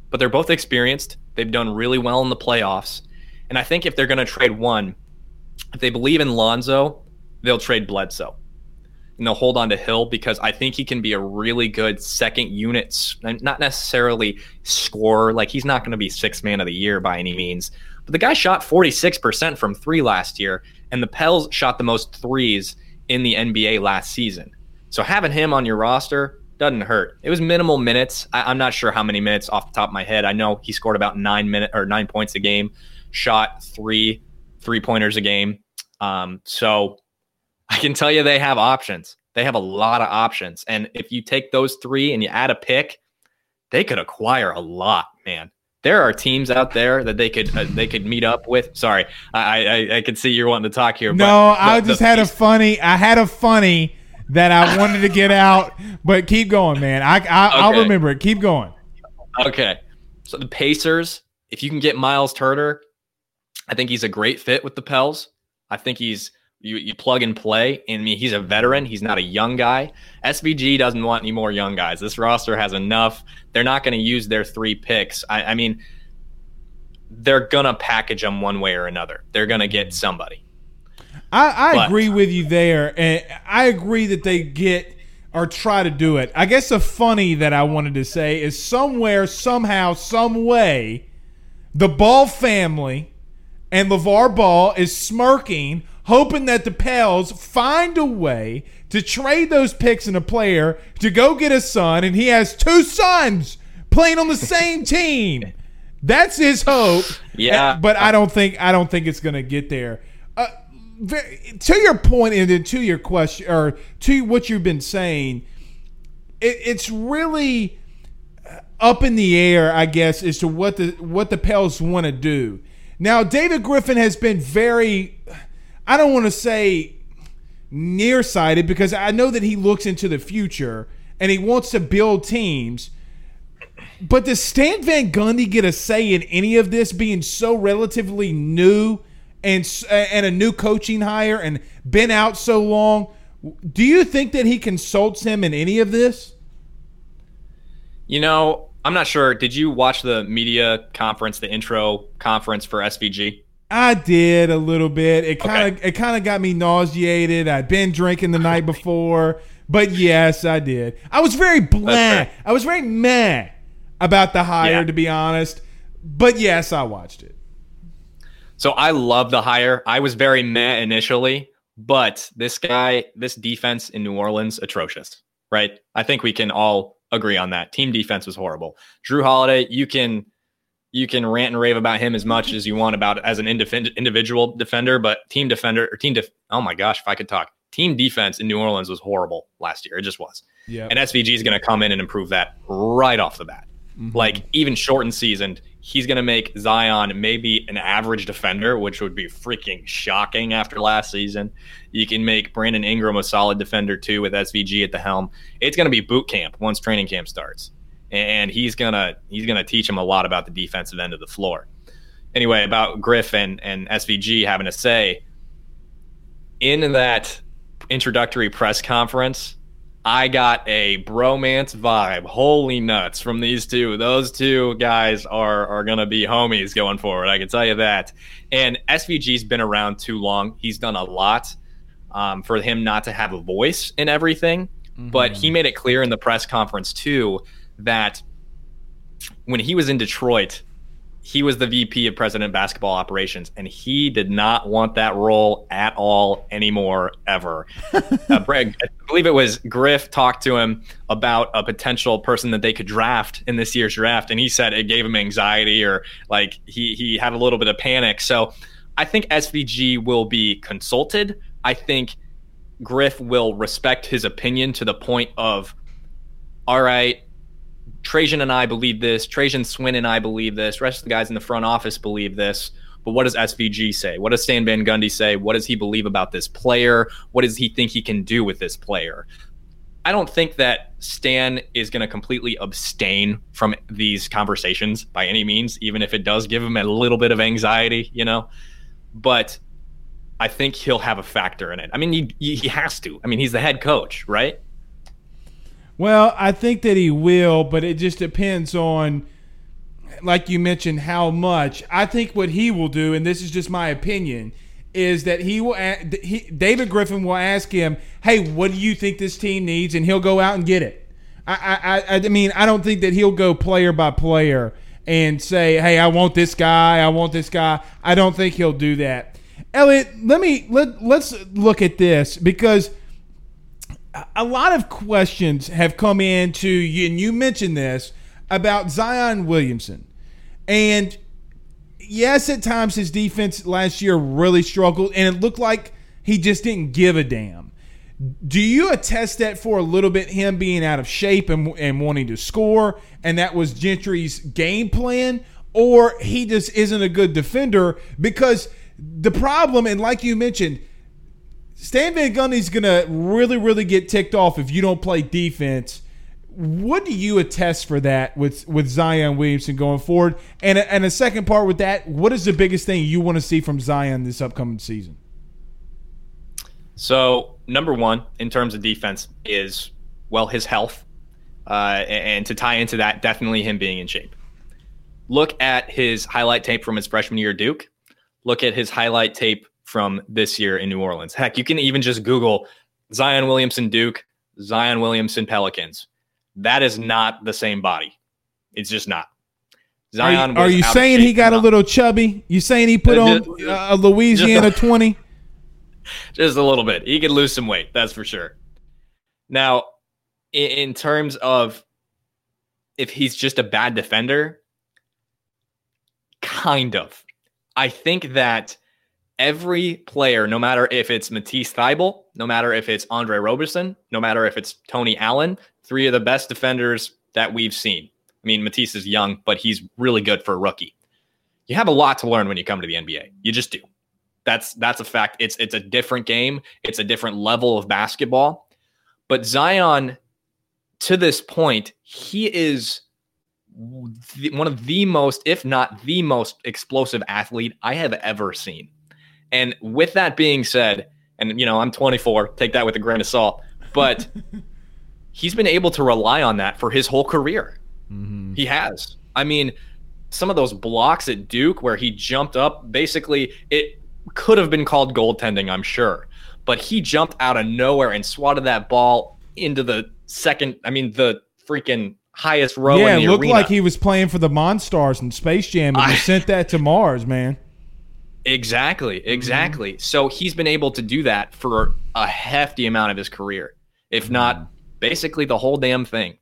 but they're both experienced. They've done really well in the playoffs. And I think if they're going to trade one, if they believe in Lonzo, they'll trade Bledsoe. And they'll hold on to Hill because I think he can be a really good second unit, not necessarily scorer. Like he's not going to be six man of the year by any means. But the guy shot 46% from three last year, and the Pels shot the most threes in the NBA last season. So having him on your roster doesn't hurt. It was minimal minutes. I, am not sure how many minutes off the top of my head. I know he scored about nine minute or nine points a game, shot three three pointers a game. Um, so I can tell you they have options. They have a lot of options, and if you take those three and you add a pick, they could acquire a lot, man. There are teams out there that they could uh, they could meet up with. Sorry, I I, I could see you're wanting to talk here. No, I just had a funny. I had a funny that I wanted to get out, but keep going, man. I, I will remember it. Keep going. Okay, so the Pacers. If you can get Miles Turner, I think he's a great fit with the Pels. I think he's you, you plug and play. I mean, he's a veteran. He's not a young guy. SVG doesn't want any more young guys. This roster has enough. They're not going to use their three picks. I, I mean, they're gonna package them one way or another. They're gonna get somebody. I, I but, agree with you there, and I agree that they get or try to do it. I guess the funny that I wanted to say is somewhere, somehow, some way, the Ball family and LeVar Ball is smirking, hoping that the Pels find a way to trade those picks and a player to go get a son, and he has two sons playing on the same team. That's his hope. Yeah, but I don't think I don't think it's going to get there uh, to your point and then to your question or to what you've been saying, it, it's really uh, up in the air, I guess, as to what the what the Pels want to do. Now, David Griffin has been very, I don't want to say nearsighted because I know that he looks into the future and he wants to build teams. But does Stan Van Gundy get a say in any of this being so relatively new and and a new coaching hire and been out so long. Do you think that he consults him in any of this? You know, I'm not sure. Did you watch the media conference, the intro conference for SVG? I did a little bit. It kind of okay. it kind of got me nauseated. I'd been drinking the night before, but yes, I did. I was very bland. I was very mad about the hire, yeah. to be honest. But yes, I watched it. So I love the hire. I was very meh initially, but this guy, this defense in New Orleans, atrocious, right? I think we can all agree on that. Team defense was horrible. Jrue Holiday, you can you can rant and rave about him as much as you want about as an indif- individual defender, but team defender or team def- oh my gosh, if I could talk. Team defense in New Orleans was horrible last year. It just was. Yeah. And SVG is going to come in and improve that right off the bat. Mm-hmm. Like even shortened season, he's going to make Zion maybe an average defender, which would be freaking shocking after last season. You can make Brandon Ingram a solid defender too with SVG at the helm. It's going to be boot camp once training camp starts, and he's gonna he's gonna teach him a lot about the defensive end of the floor. Anyway, about Griffin and SVG having a say in that introductory press conference I got a bromance vibe. Holy nuts from these two. Those two guys are are gonna be homies going forward. I can tell you that. And SVG's been around too long. He's done a lot um, for him not to have a voice in everything. Mm-hmm. But he made it clear in the press conference too that when he was in Detroit, he was the VP of President Basketball Operations, and he did not want that role at all anymore, ever. uh, Breg, I believe it was Griff talked to him about a potential person that they could draft in this year's draft, and he said it gave him anxiety or like he he had a little bit of panic. So I think SVG will be consulted. I think Griff will respect his opinion to the point of, all right, Trajan and I believe this. Trajan Swin and I believe this. rest of the guys in the front office believe this. But what does SVG say? What does Stan Van Gundy say? What does he believe about this player? What does he think he can do with this player? I don't think that Stan is going to completely abstain from these conversations by any means, even if it does give him a little bit of anxiety, you know. but I think he'll have a factor in it. I mean, he, he has to. I mean, he's the head coach, right? Well, I think that he will, but it just depends on, like you mentioned, how much. I think what he will do, and this is just my opinion, is that he will. He, David Griffin will ask him, "Hey, what do you think this team needs?" and he'll go out and get it. I, I, I mean, I don't think that he'll go player by player and say, "Hey, I want this guy. I want this guy." I don't think he'll do that. Elliot, let me let let's look at this because a lot of questions have come in to you, and you mentioned this about Zion Williamson. And yes, at times his defense last year really struggled, and it looked like he just didn't give a damn. Do you attest that for a little bit, him being out of shape and, and wanting to score, and that was Gentry's game plan, or he just isn't a good defender? Because the problem, and like you mentioned, Stan Van Gundy's gonna really, really get ticked off if you don't play defense. What do you attest for that with with Zion Williamson going forward? And and a second part with that, what is the biggest thing you want to see from Zion this upcoming season? So number one in terms of defense is well his health, uh, and to tie into that, definitely him being in shape. Look at his highlight tape from his freshman year at Duke. Look at his highlight tape from this year in New Orleans. Heck, you can even just Google Zion Williamson Duke, Zion Williamson Pelicans. That is not the same body. It's just not. Zion. Are you, are you saying he got a little chubby? You saying he put on uh, a Louisiana twenty? Just a little bit. He could lose some weight. That's for sure. Now, in, in terms of if he's just a bad defender, kind of. I think that every player, no matter if it's Matisse Thybulle, no matter if it's Andre Roberson, no matter if it's Tony Allen, three of the best defenders that we've seen. I mean, Matisse is young, but he's really good for a rookie. You have a lot to learn when you come to the NBA. You just do. That's that's a fact. It's it's a different game. It's a different level of basketball. But Zion, to this point, he is one of the most, if not the most explosive athlete I have ever seen. And with that being said, and you know, I'm 24, take that with a grain of salt, but he's been able to rely on that for his whole career. Mm-hmm. He has. I mean, some of those blocks at Duke where he jumped up, basically, it could have been called goaltending, I'm sure. But he jumped out of nowhere and swatted that ball into the second, I mean, the freaking highest row yeah, it looked arena. like he was playing for the Monstars in Space Jam and I, he sent that to Mars, man. Exactly, exactly. Mm-hmm. So he's been able to do that for a hefty amount of his career, if mm-hmm. not basically the whole damn thing.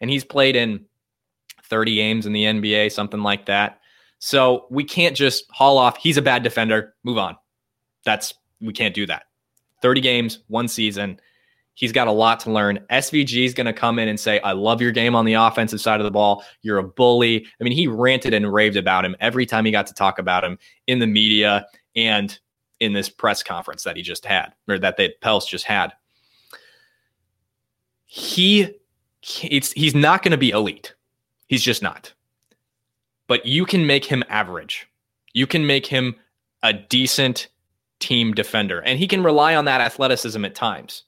And he's played in 30 games in the NBA, something like that. So we can't just haul off, he's a bad defender, move on. That's, we can't do that. 30 games, one season. He's got a lot to learn. SVG is going to come in and say, I love your game on the offensive side of the ball. You're a bully. I mean, he ranted and raved about him every time he got to talk about him in the media and in this press conference that he just had, or that the Pels just had. He it's he's not going to be elite. He's just not. But you can make him average. You can make him a decent team defender. And he can rely on that athleticism at times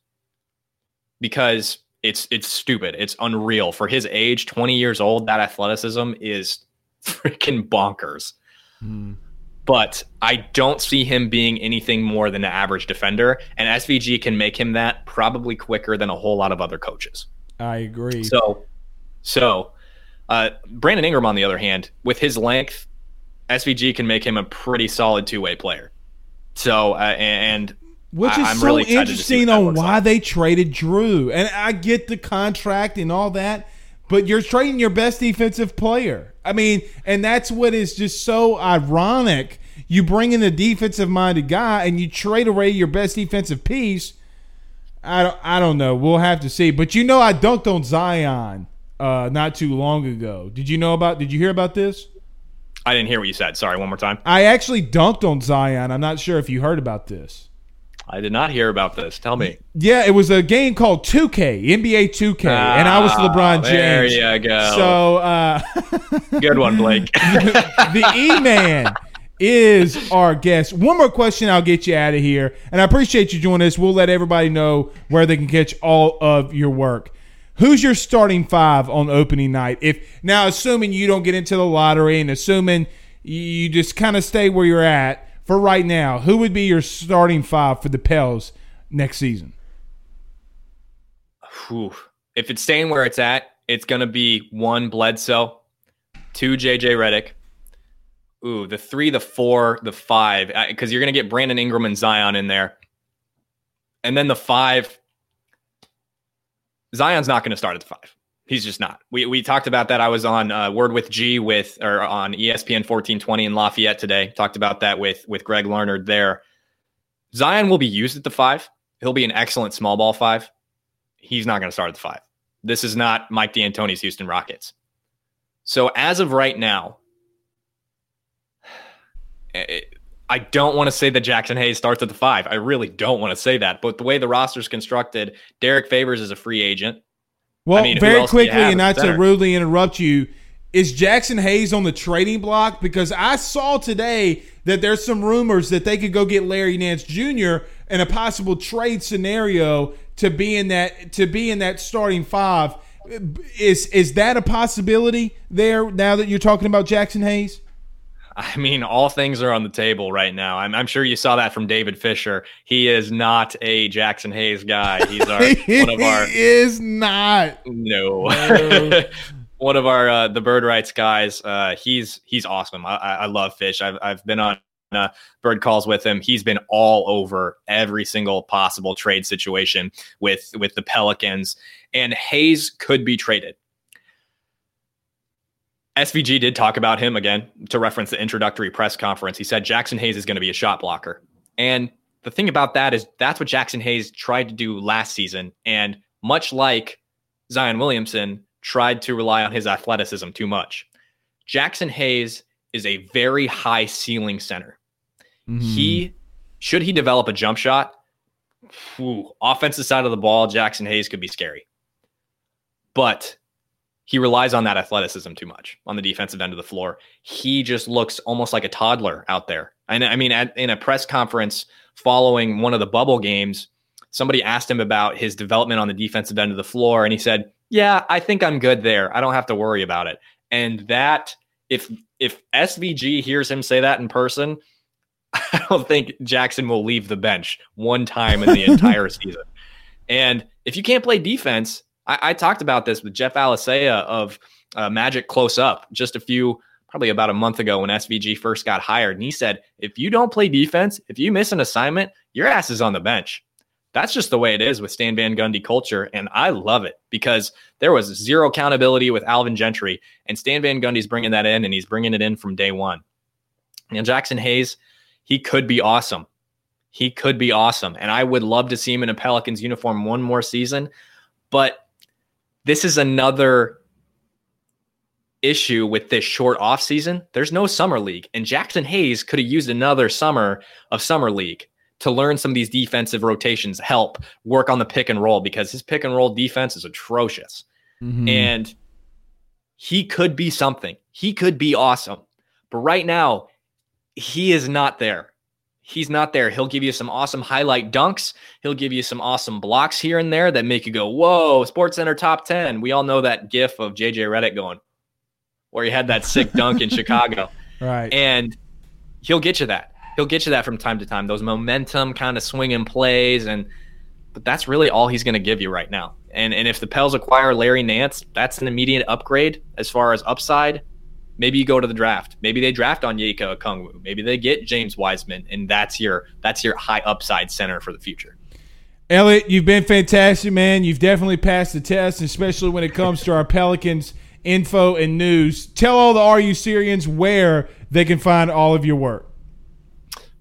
because it's it's stupid. It's unreal for his age, 20 years old. That athleticism is freaking bonkers. Mm. But I don't see him being anything more than an average defender, and SVG can make him that probably quicker than a whole lot of other coaches. I agree. So, so uh, Brandon Ingram, on the other hand, with his length, SVG can make him a pretty solid two way player. So, uh, and which is I'm so really interesting on why like. they traded Jrue. And I get the contract and all that, but you're trading your best defensive player. I mean, and that's what is just so ironic. You bring in a defensive minded guy and you trade away your best defensive piece. I don't, I don't know. We'll have to see. But you know, I dunked on Zion uh, not too long ago. Did you know about? Did you hear about this? I didn't hear what you said. Sorry, one more time. I actually dunked on Zion. I'm not sure if you heard about this. I did not hear about this. Tell me. Yeah, it was a game called 2K, NBA 2K, ah, and I was ah, LeBron James. There you go. So, uh, good one, Blake. the, the E Man is our guest. One more question, I'll get you out of here. And I appreciate you joining us. We'll let everybody know where they can catch all of your work. Who's your starting five on opening night? If now, assuming you don't get into the lottery and assuming you just kind of stay where you're at for right now, who would be your starting five for the Pels next season? If it's staying where it's at, it's going to be one Bledsoe, two JJ Redick, ooh, the three, the four, the five, because you're going to get Brandon Ingram and Zion in there. And then the five, Zion's not going to start at the five. He's just not. We, we talked about that. I was on uh, Word with G with or on ESPN 1420 in Lafayette today. Talked about that with with Greg Larnard there. Zion will be used at the five. He'll be an excellent small ball five. He's not going to start at the five. This is not Mike D'Antoni's Houston Rockets. So as of right now, I don't want to say that Jaxson Hayes starts at the five. I really don't want to say that. But the way the roster's constructed, Derrick Favors is a free agent. Well, I mean, very quickly, and not to rudely interrupt you, is Jaxson Hayes on the trading block? Because I saw today that there's some rumors that they could go get Larry Nance Jr. in a possible trade scenario to be in that to be in that starting five. Is is that a possibility there now that you're talking about Jaxson Hayes? I mean, all things are on the table right now. I'm, I'm, sure you saw that from David Fisher. He is not a Jaxson Hayes guy. He's our one of our. He is not. No. no. one of our uh, the Bird Writes guys. Uh, he's he's awesome. I, I love Fish. I've I've been on uh, bird calls with him. He's been all over every single possible trade situation with with the Pelicans, and Hayes could be traded. SVG did talk about him again to reference the introductory press conference. He said Jaxson Hayes is going to be a shot blocker. And the thing about that is that's what Jaxson Hayes tried to do last season. And much like Zion Williamson tried to rely on his athleticism too much, Jaxson Hayes is a very high ceiling center. Mm-hmm. He, should he develop a jump shot, whew, offensive side of the ball, Jaxson Hayes could be scary. But he relies on that athleticism too much on the defensive end of the floor. He just looks almost like a toddler out there. And I mean, at, in a press conference following one of the bubble games, somebody asked him about his development on the defensive end of the floor, and he said, "Yeah, I think I'm good there. I don't have to worry about it." And that, if if SVG hears him say that in person, I don't think Jaxson will leave the bench one time in the entire season. And if you can't play defense, I, I talked about this with Jeff Alicea of uh, Magic Close Up just a few, probably about a month ago when SVG first got hired. And he said, if you don't play defense, if you miss an assignment, your ass is on the bench. That's just the way it is with Stan Van Gundy culture. And I love it because there was zero accountability with Alvin Gentry. And Stan Van Gundy's bringing that in and he's bringing it in from day one. And Jaxson Hayes, he could be awesome. He could be awesome. And I would love to see him in a Pelicans uniform one more season. But this is another issue with this short off season. There's no summer league, and Jaxson Hayes could have used another summer of summer league to learn some of these defensive rotations, help work on the pick and roll because his pick and roll defense is atrocious. Mm-hmm. And he could be something. He could be awesome. But right now, he is not there he's not there. He'll give you some awesome highlight dunks. He'll give you some awesome blocks here and there that make you go, "Whoa!" Sports Center top ten. We all know that GIF of JJ Redick going, where he had that sick dunk in Chicago, right? And he'll get you that. He'll get you that from time to time. Those momentum kind of swinging plays, and but that's really all he's going to give you right now. And and if the Pels acquire Larry Nance, that's an immediate upgrade as far as upside Maybe you go to the draft. Maybe they draft Onyeka Okongwu. Maybe they get James Wiseman, and that's your that's your high upside center for the future. Elliot, you've been fantastic, man. You've definitely passed the test, especially when it comes to our Pelicans info and news. Tell all the RU Syrians where they can find all of your work.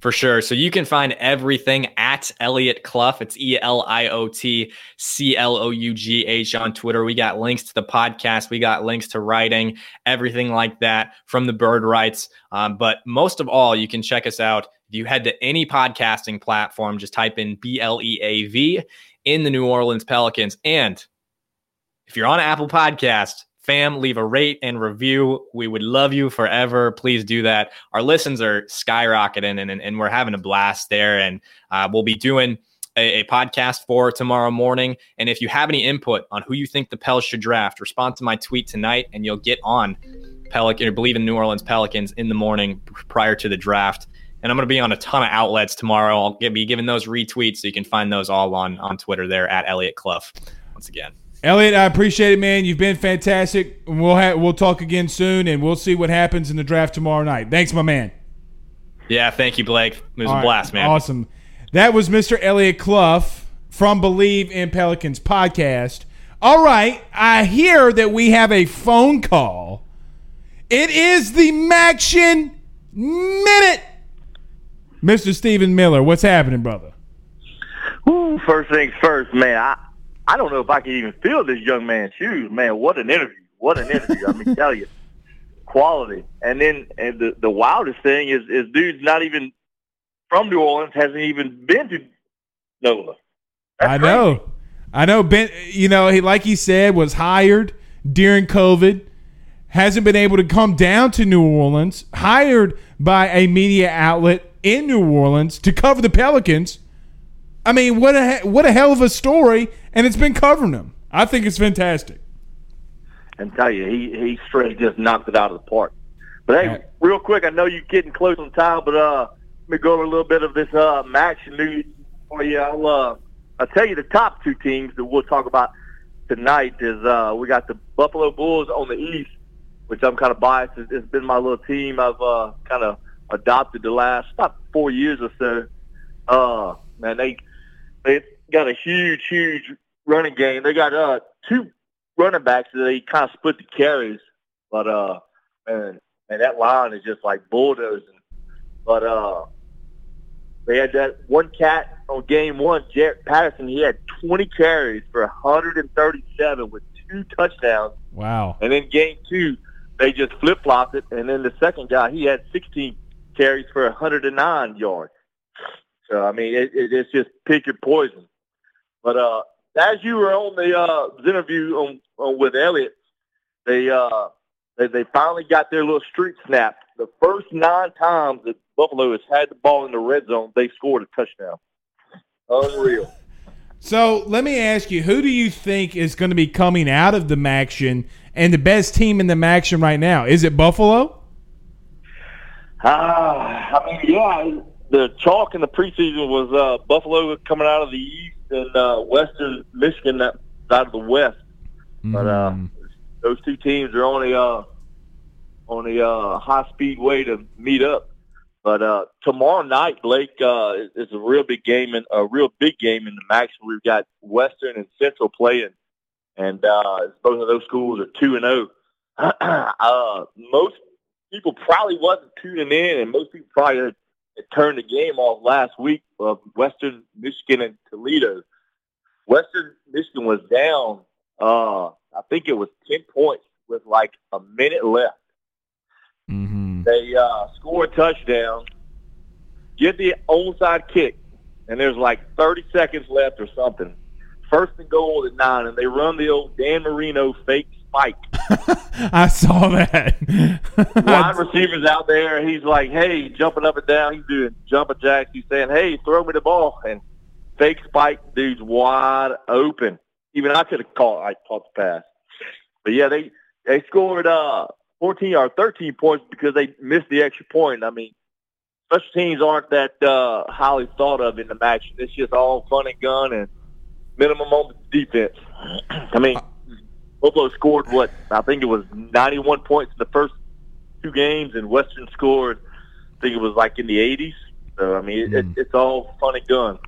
For sure. So you can find everything at Elliot Clough. It's E L I O T C L O U G H on Twitter. We got links to the podcast. We got links to writing, everything like that from the Bird Writes. Um, but most of all, you can check us out. If you head to any podcasting platform, just type in B L E A V in the New Orleans Pelicans. And if you're on Apple Podcast, Fam, leave a rate and review. We would love you forever. Please do that. Our listens are skyrocketing and, and, and we're having a blast there. And uh, we'll be doing a, a, podcast for tomorrow morning. And if you have any input on who you think the Pels should draft, respond to my tweet tonight and you'll get on Pelican or Bleav in New Orleans Pelicans in the morning prior to the draft. And I'm going to be on a ton of outlets tomorrow. I'll be giving those retweets so you can find those all on, on Twitter there at Elliot Clough once again. Elliot, I appreciate it, man. You've been fantastic. We'll have, we'll talk again soon, and we'll see what happens in the draft tomorrow night. Thanks, my man. Yeah, thank you, Blake. It was All a blast, right, man. Awesome. That was Mr. Elliot Clough from Bleav in Pelicans podcast. All right, I hear that we have a phone call. It is the Maction Minute. Mr. Stephen Miller, what's happening, brother? Ooh, first things first, man. I, I don't know if I can even feel this young man's shoes. Man, what an interview! What an interview! I mean, tell you, quality. And then, and the the wildest thing is, is dude's not even from New Orleans, hasn't even been to NOLA. That's I know. I know. Ben, you know, he like he said was hired during COVID. Hasn't been able to come down to New Orleans. Hired by a media outlet in New Orleans to cover the Pelicans I mean, what a what a hell of a story, and it's been covering him. I think it's fantastic. And tell you, he he straight just knocked it out of the park. But hey, yeah. real quick, I know you're getting close on time, but uh, let me go over a little bit of this uh match news for you. I'll uh, I'll tell you the top two teams that we'll talk about tonight is uh we got the Buffalo Bulls on the East, which I'm kind of biased. It's been my little team. I've uh kind of adopted the last about four years or so. Uh, man, they they got a huge, huge running game. They got uh two running backs that they kind of split the carries, but uh, man, man, that line is just like bulldozing. But uh, they had that one cat on game one, Jaret Patterson. He had 20 carries for 137 with two touchdowns. Wow! And then game two, they just flip flopped it, and then the second guy he had 16 carries for 109 yards. So I mean, it, it, it's just pick your poison. But uh, as you were on the uh, interview on, on with Elliot, they uh, they they finally got their little streak snapped. The first nine times that Buffalo has had the ball in the red zone, they scored a touchdown. Unreal. So let me ask you, who do you think is going to be coming out of the MACtion and the best team in the MACtion right now? Is it Buffalo? Ah, uh, I mean, yeah, the chalk in the preseason was uh, Buffalo coming out of the East and uh, Western Michigan that side of the West. Mm-hmm. But uh, mm-hmm. those two teams are on a uh, on a uh, high speed way to meet up. But uh, tomorrow night, Blake, uh, is a real big game and a real big game in the match. We've got Western and Central playing, and uh, both of those schools are two and zero. Oh. uh, most people probably wasn't tuning in, and most people probably it turned the game off last week of Western Michigan and Toledo. Western Michigan was down, uh, I think it was 10 points with like a minute left. Mm-hmm. They uh, score a touchdown, get the onside kick, and there's like 30 seconds left or something. First and goal at nine, and they run the old Dan Marino fake spike. I saw that. Wide receivers out there, he's like, hey, jumping up and down. He's doing jumping jacks. He's saying, hey, throw me the ball. And fake spike, dude's wide open. Even I could have caught, I caught the pass. But yeah, they they scored uh 14 or 13 points because they missed the extra point. I mean, special teams aren't that uh, highly thought of in the match. It's just all fun and gun and minimum on the defense. I mean, Buffalo scored what I think it was 91 points in the first two games, and Western scored I think it was like in the 80s. So I mean, mm. it, hmm. it's all fun and gun.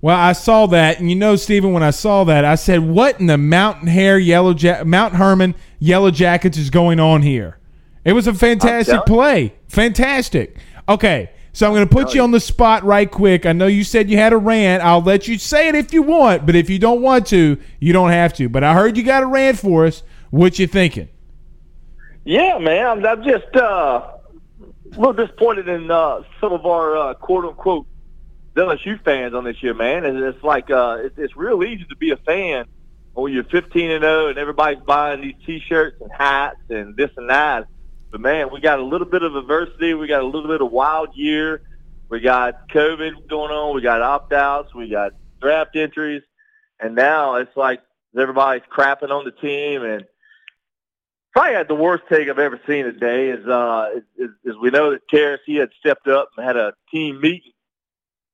Well, I saw that, and you know, Stephen, when I saw that, I said, "What in the Mountain Hair Yellow ja- Mount Hermon Yellow Jackets is going on here?" It was a fantastic play, fantastic. Okay, so I'm going to put you on the spot right quick. I know you said you had a rant. I'll let you say it if you want, but if you don't want to, you don't have to. But I heard you got a rant for us. What you thinking? Yeah, man. I'm, I'm just uh, a little disappointed in uh, some of our uh, quote unquote LSU fans on this year, man. And it's like uh, it's, it's real easy to be a fan when you're 15 and 0 and everybody's buying these T-shirts and hats and this and that. But man, we got a little bit of adversity. We got a little bit of wild year. We got COVID going on. We got opt-outs. We got draft entries, and now it's like everybody's crapping on the team. And probably had the worst take I've ever seen today is uh is, is we know that Terrace he had stepped up and had a team meeting,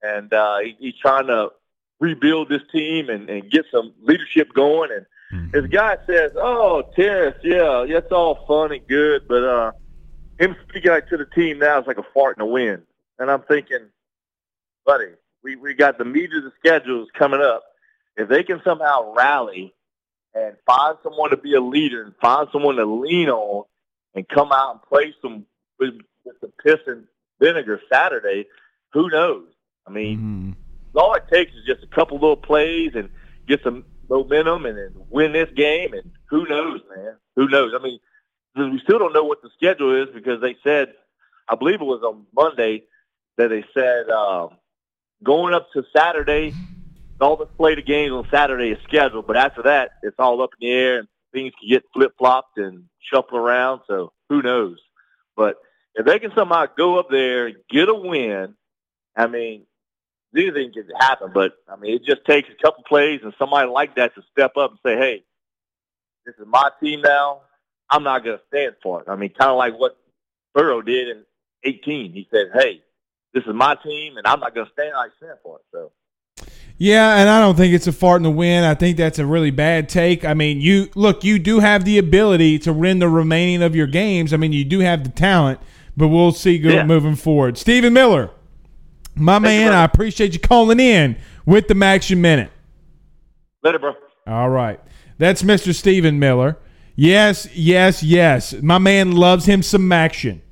and uh, he, he's trying to rebuild this team and, and get some leadership going. And mm-hmm. his guy says, "Oh, Terrace, yeah, that's all fun and good, but uh, him speaking like to the team now is like a fart in the wind." And I'm thinking, buddy, we we got the meat of the schedules coming up. If they can somehow rally and find someone to be a leader and find someone to lean on and come out and play some with, with the piss and vinegar Saturday, who knows? I mean, mm-hmm all it takes is just a couple little plays and get some momentum and then win this game. And who knows, man? Who knows? I mean, we still don't know what the schedule is because they said, I believe it was on Monday that they said uh, going up to Saturday, all the slate of games on Saturday is scheduled, but after that, it's all up in the air and things can get flip flopped and shuffle around. So who knows? But if they can somehow go up there, get a win, I mean, anything can happen. But I mean, it just takes a couple plays and somebody like that to step up and say, "Hey, this is my team now. I'm not going to stand for it." I mean, kind of like what Burrow did in 18. He said, "Hey, this is my team, and I'm not going to stand. I stand for it." So. Yeah, and I don't think it's a fart in the wind. I think that's a really bad take. I mean, you look, you do have the ability to win the remaining of your games. I mean, you do have the talent, but we'll see yeah. moving forward. Stephen Miller. My Thank man, you, I appreciate you calling in with the MACtion Minute. Later, bro. All right. That's Mr. Stephen Miller. Yes, yes, yes. My man loves him some action.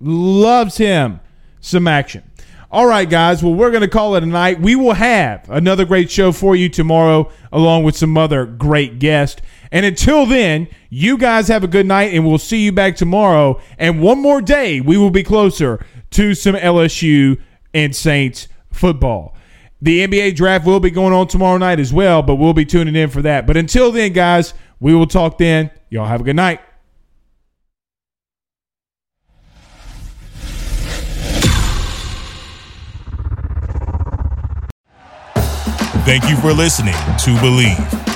Loves him some action. All right, guys. Well, we're going to call it a night. We will have another great show for you tomorrow, along with some other great guests. And until then, you guys have a good night, and we'll see you back tomorrow. And one more day, we will be closer to some LSU and Saints football. The NBA draft will be going on tomorrow night as well, but we'll be tuning in for that. But until then, guys, we will talk then. Y'all have a good night. Thank you for listening to Bleav.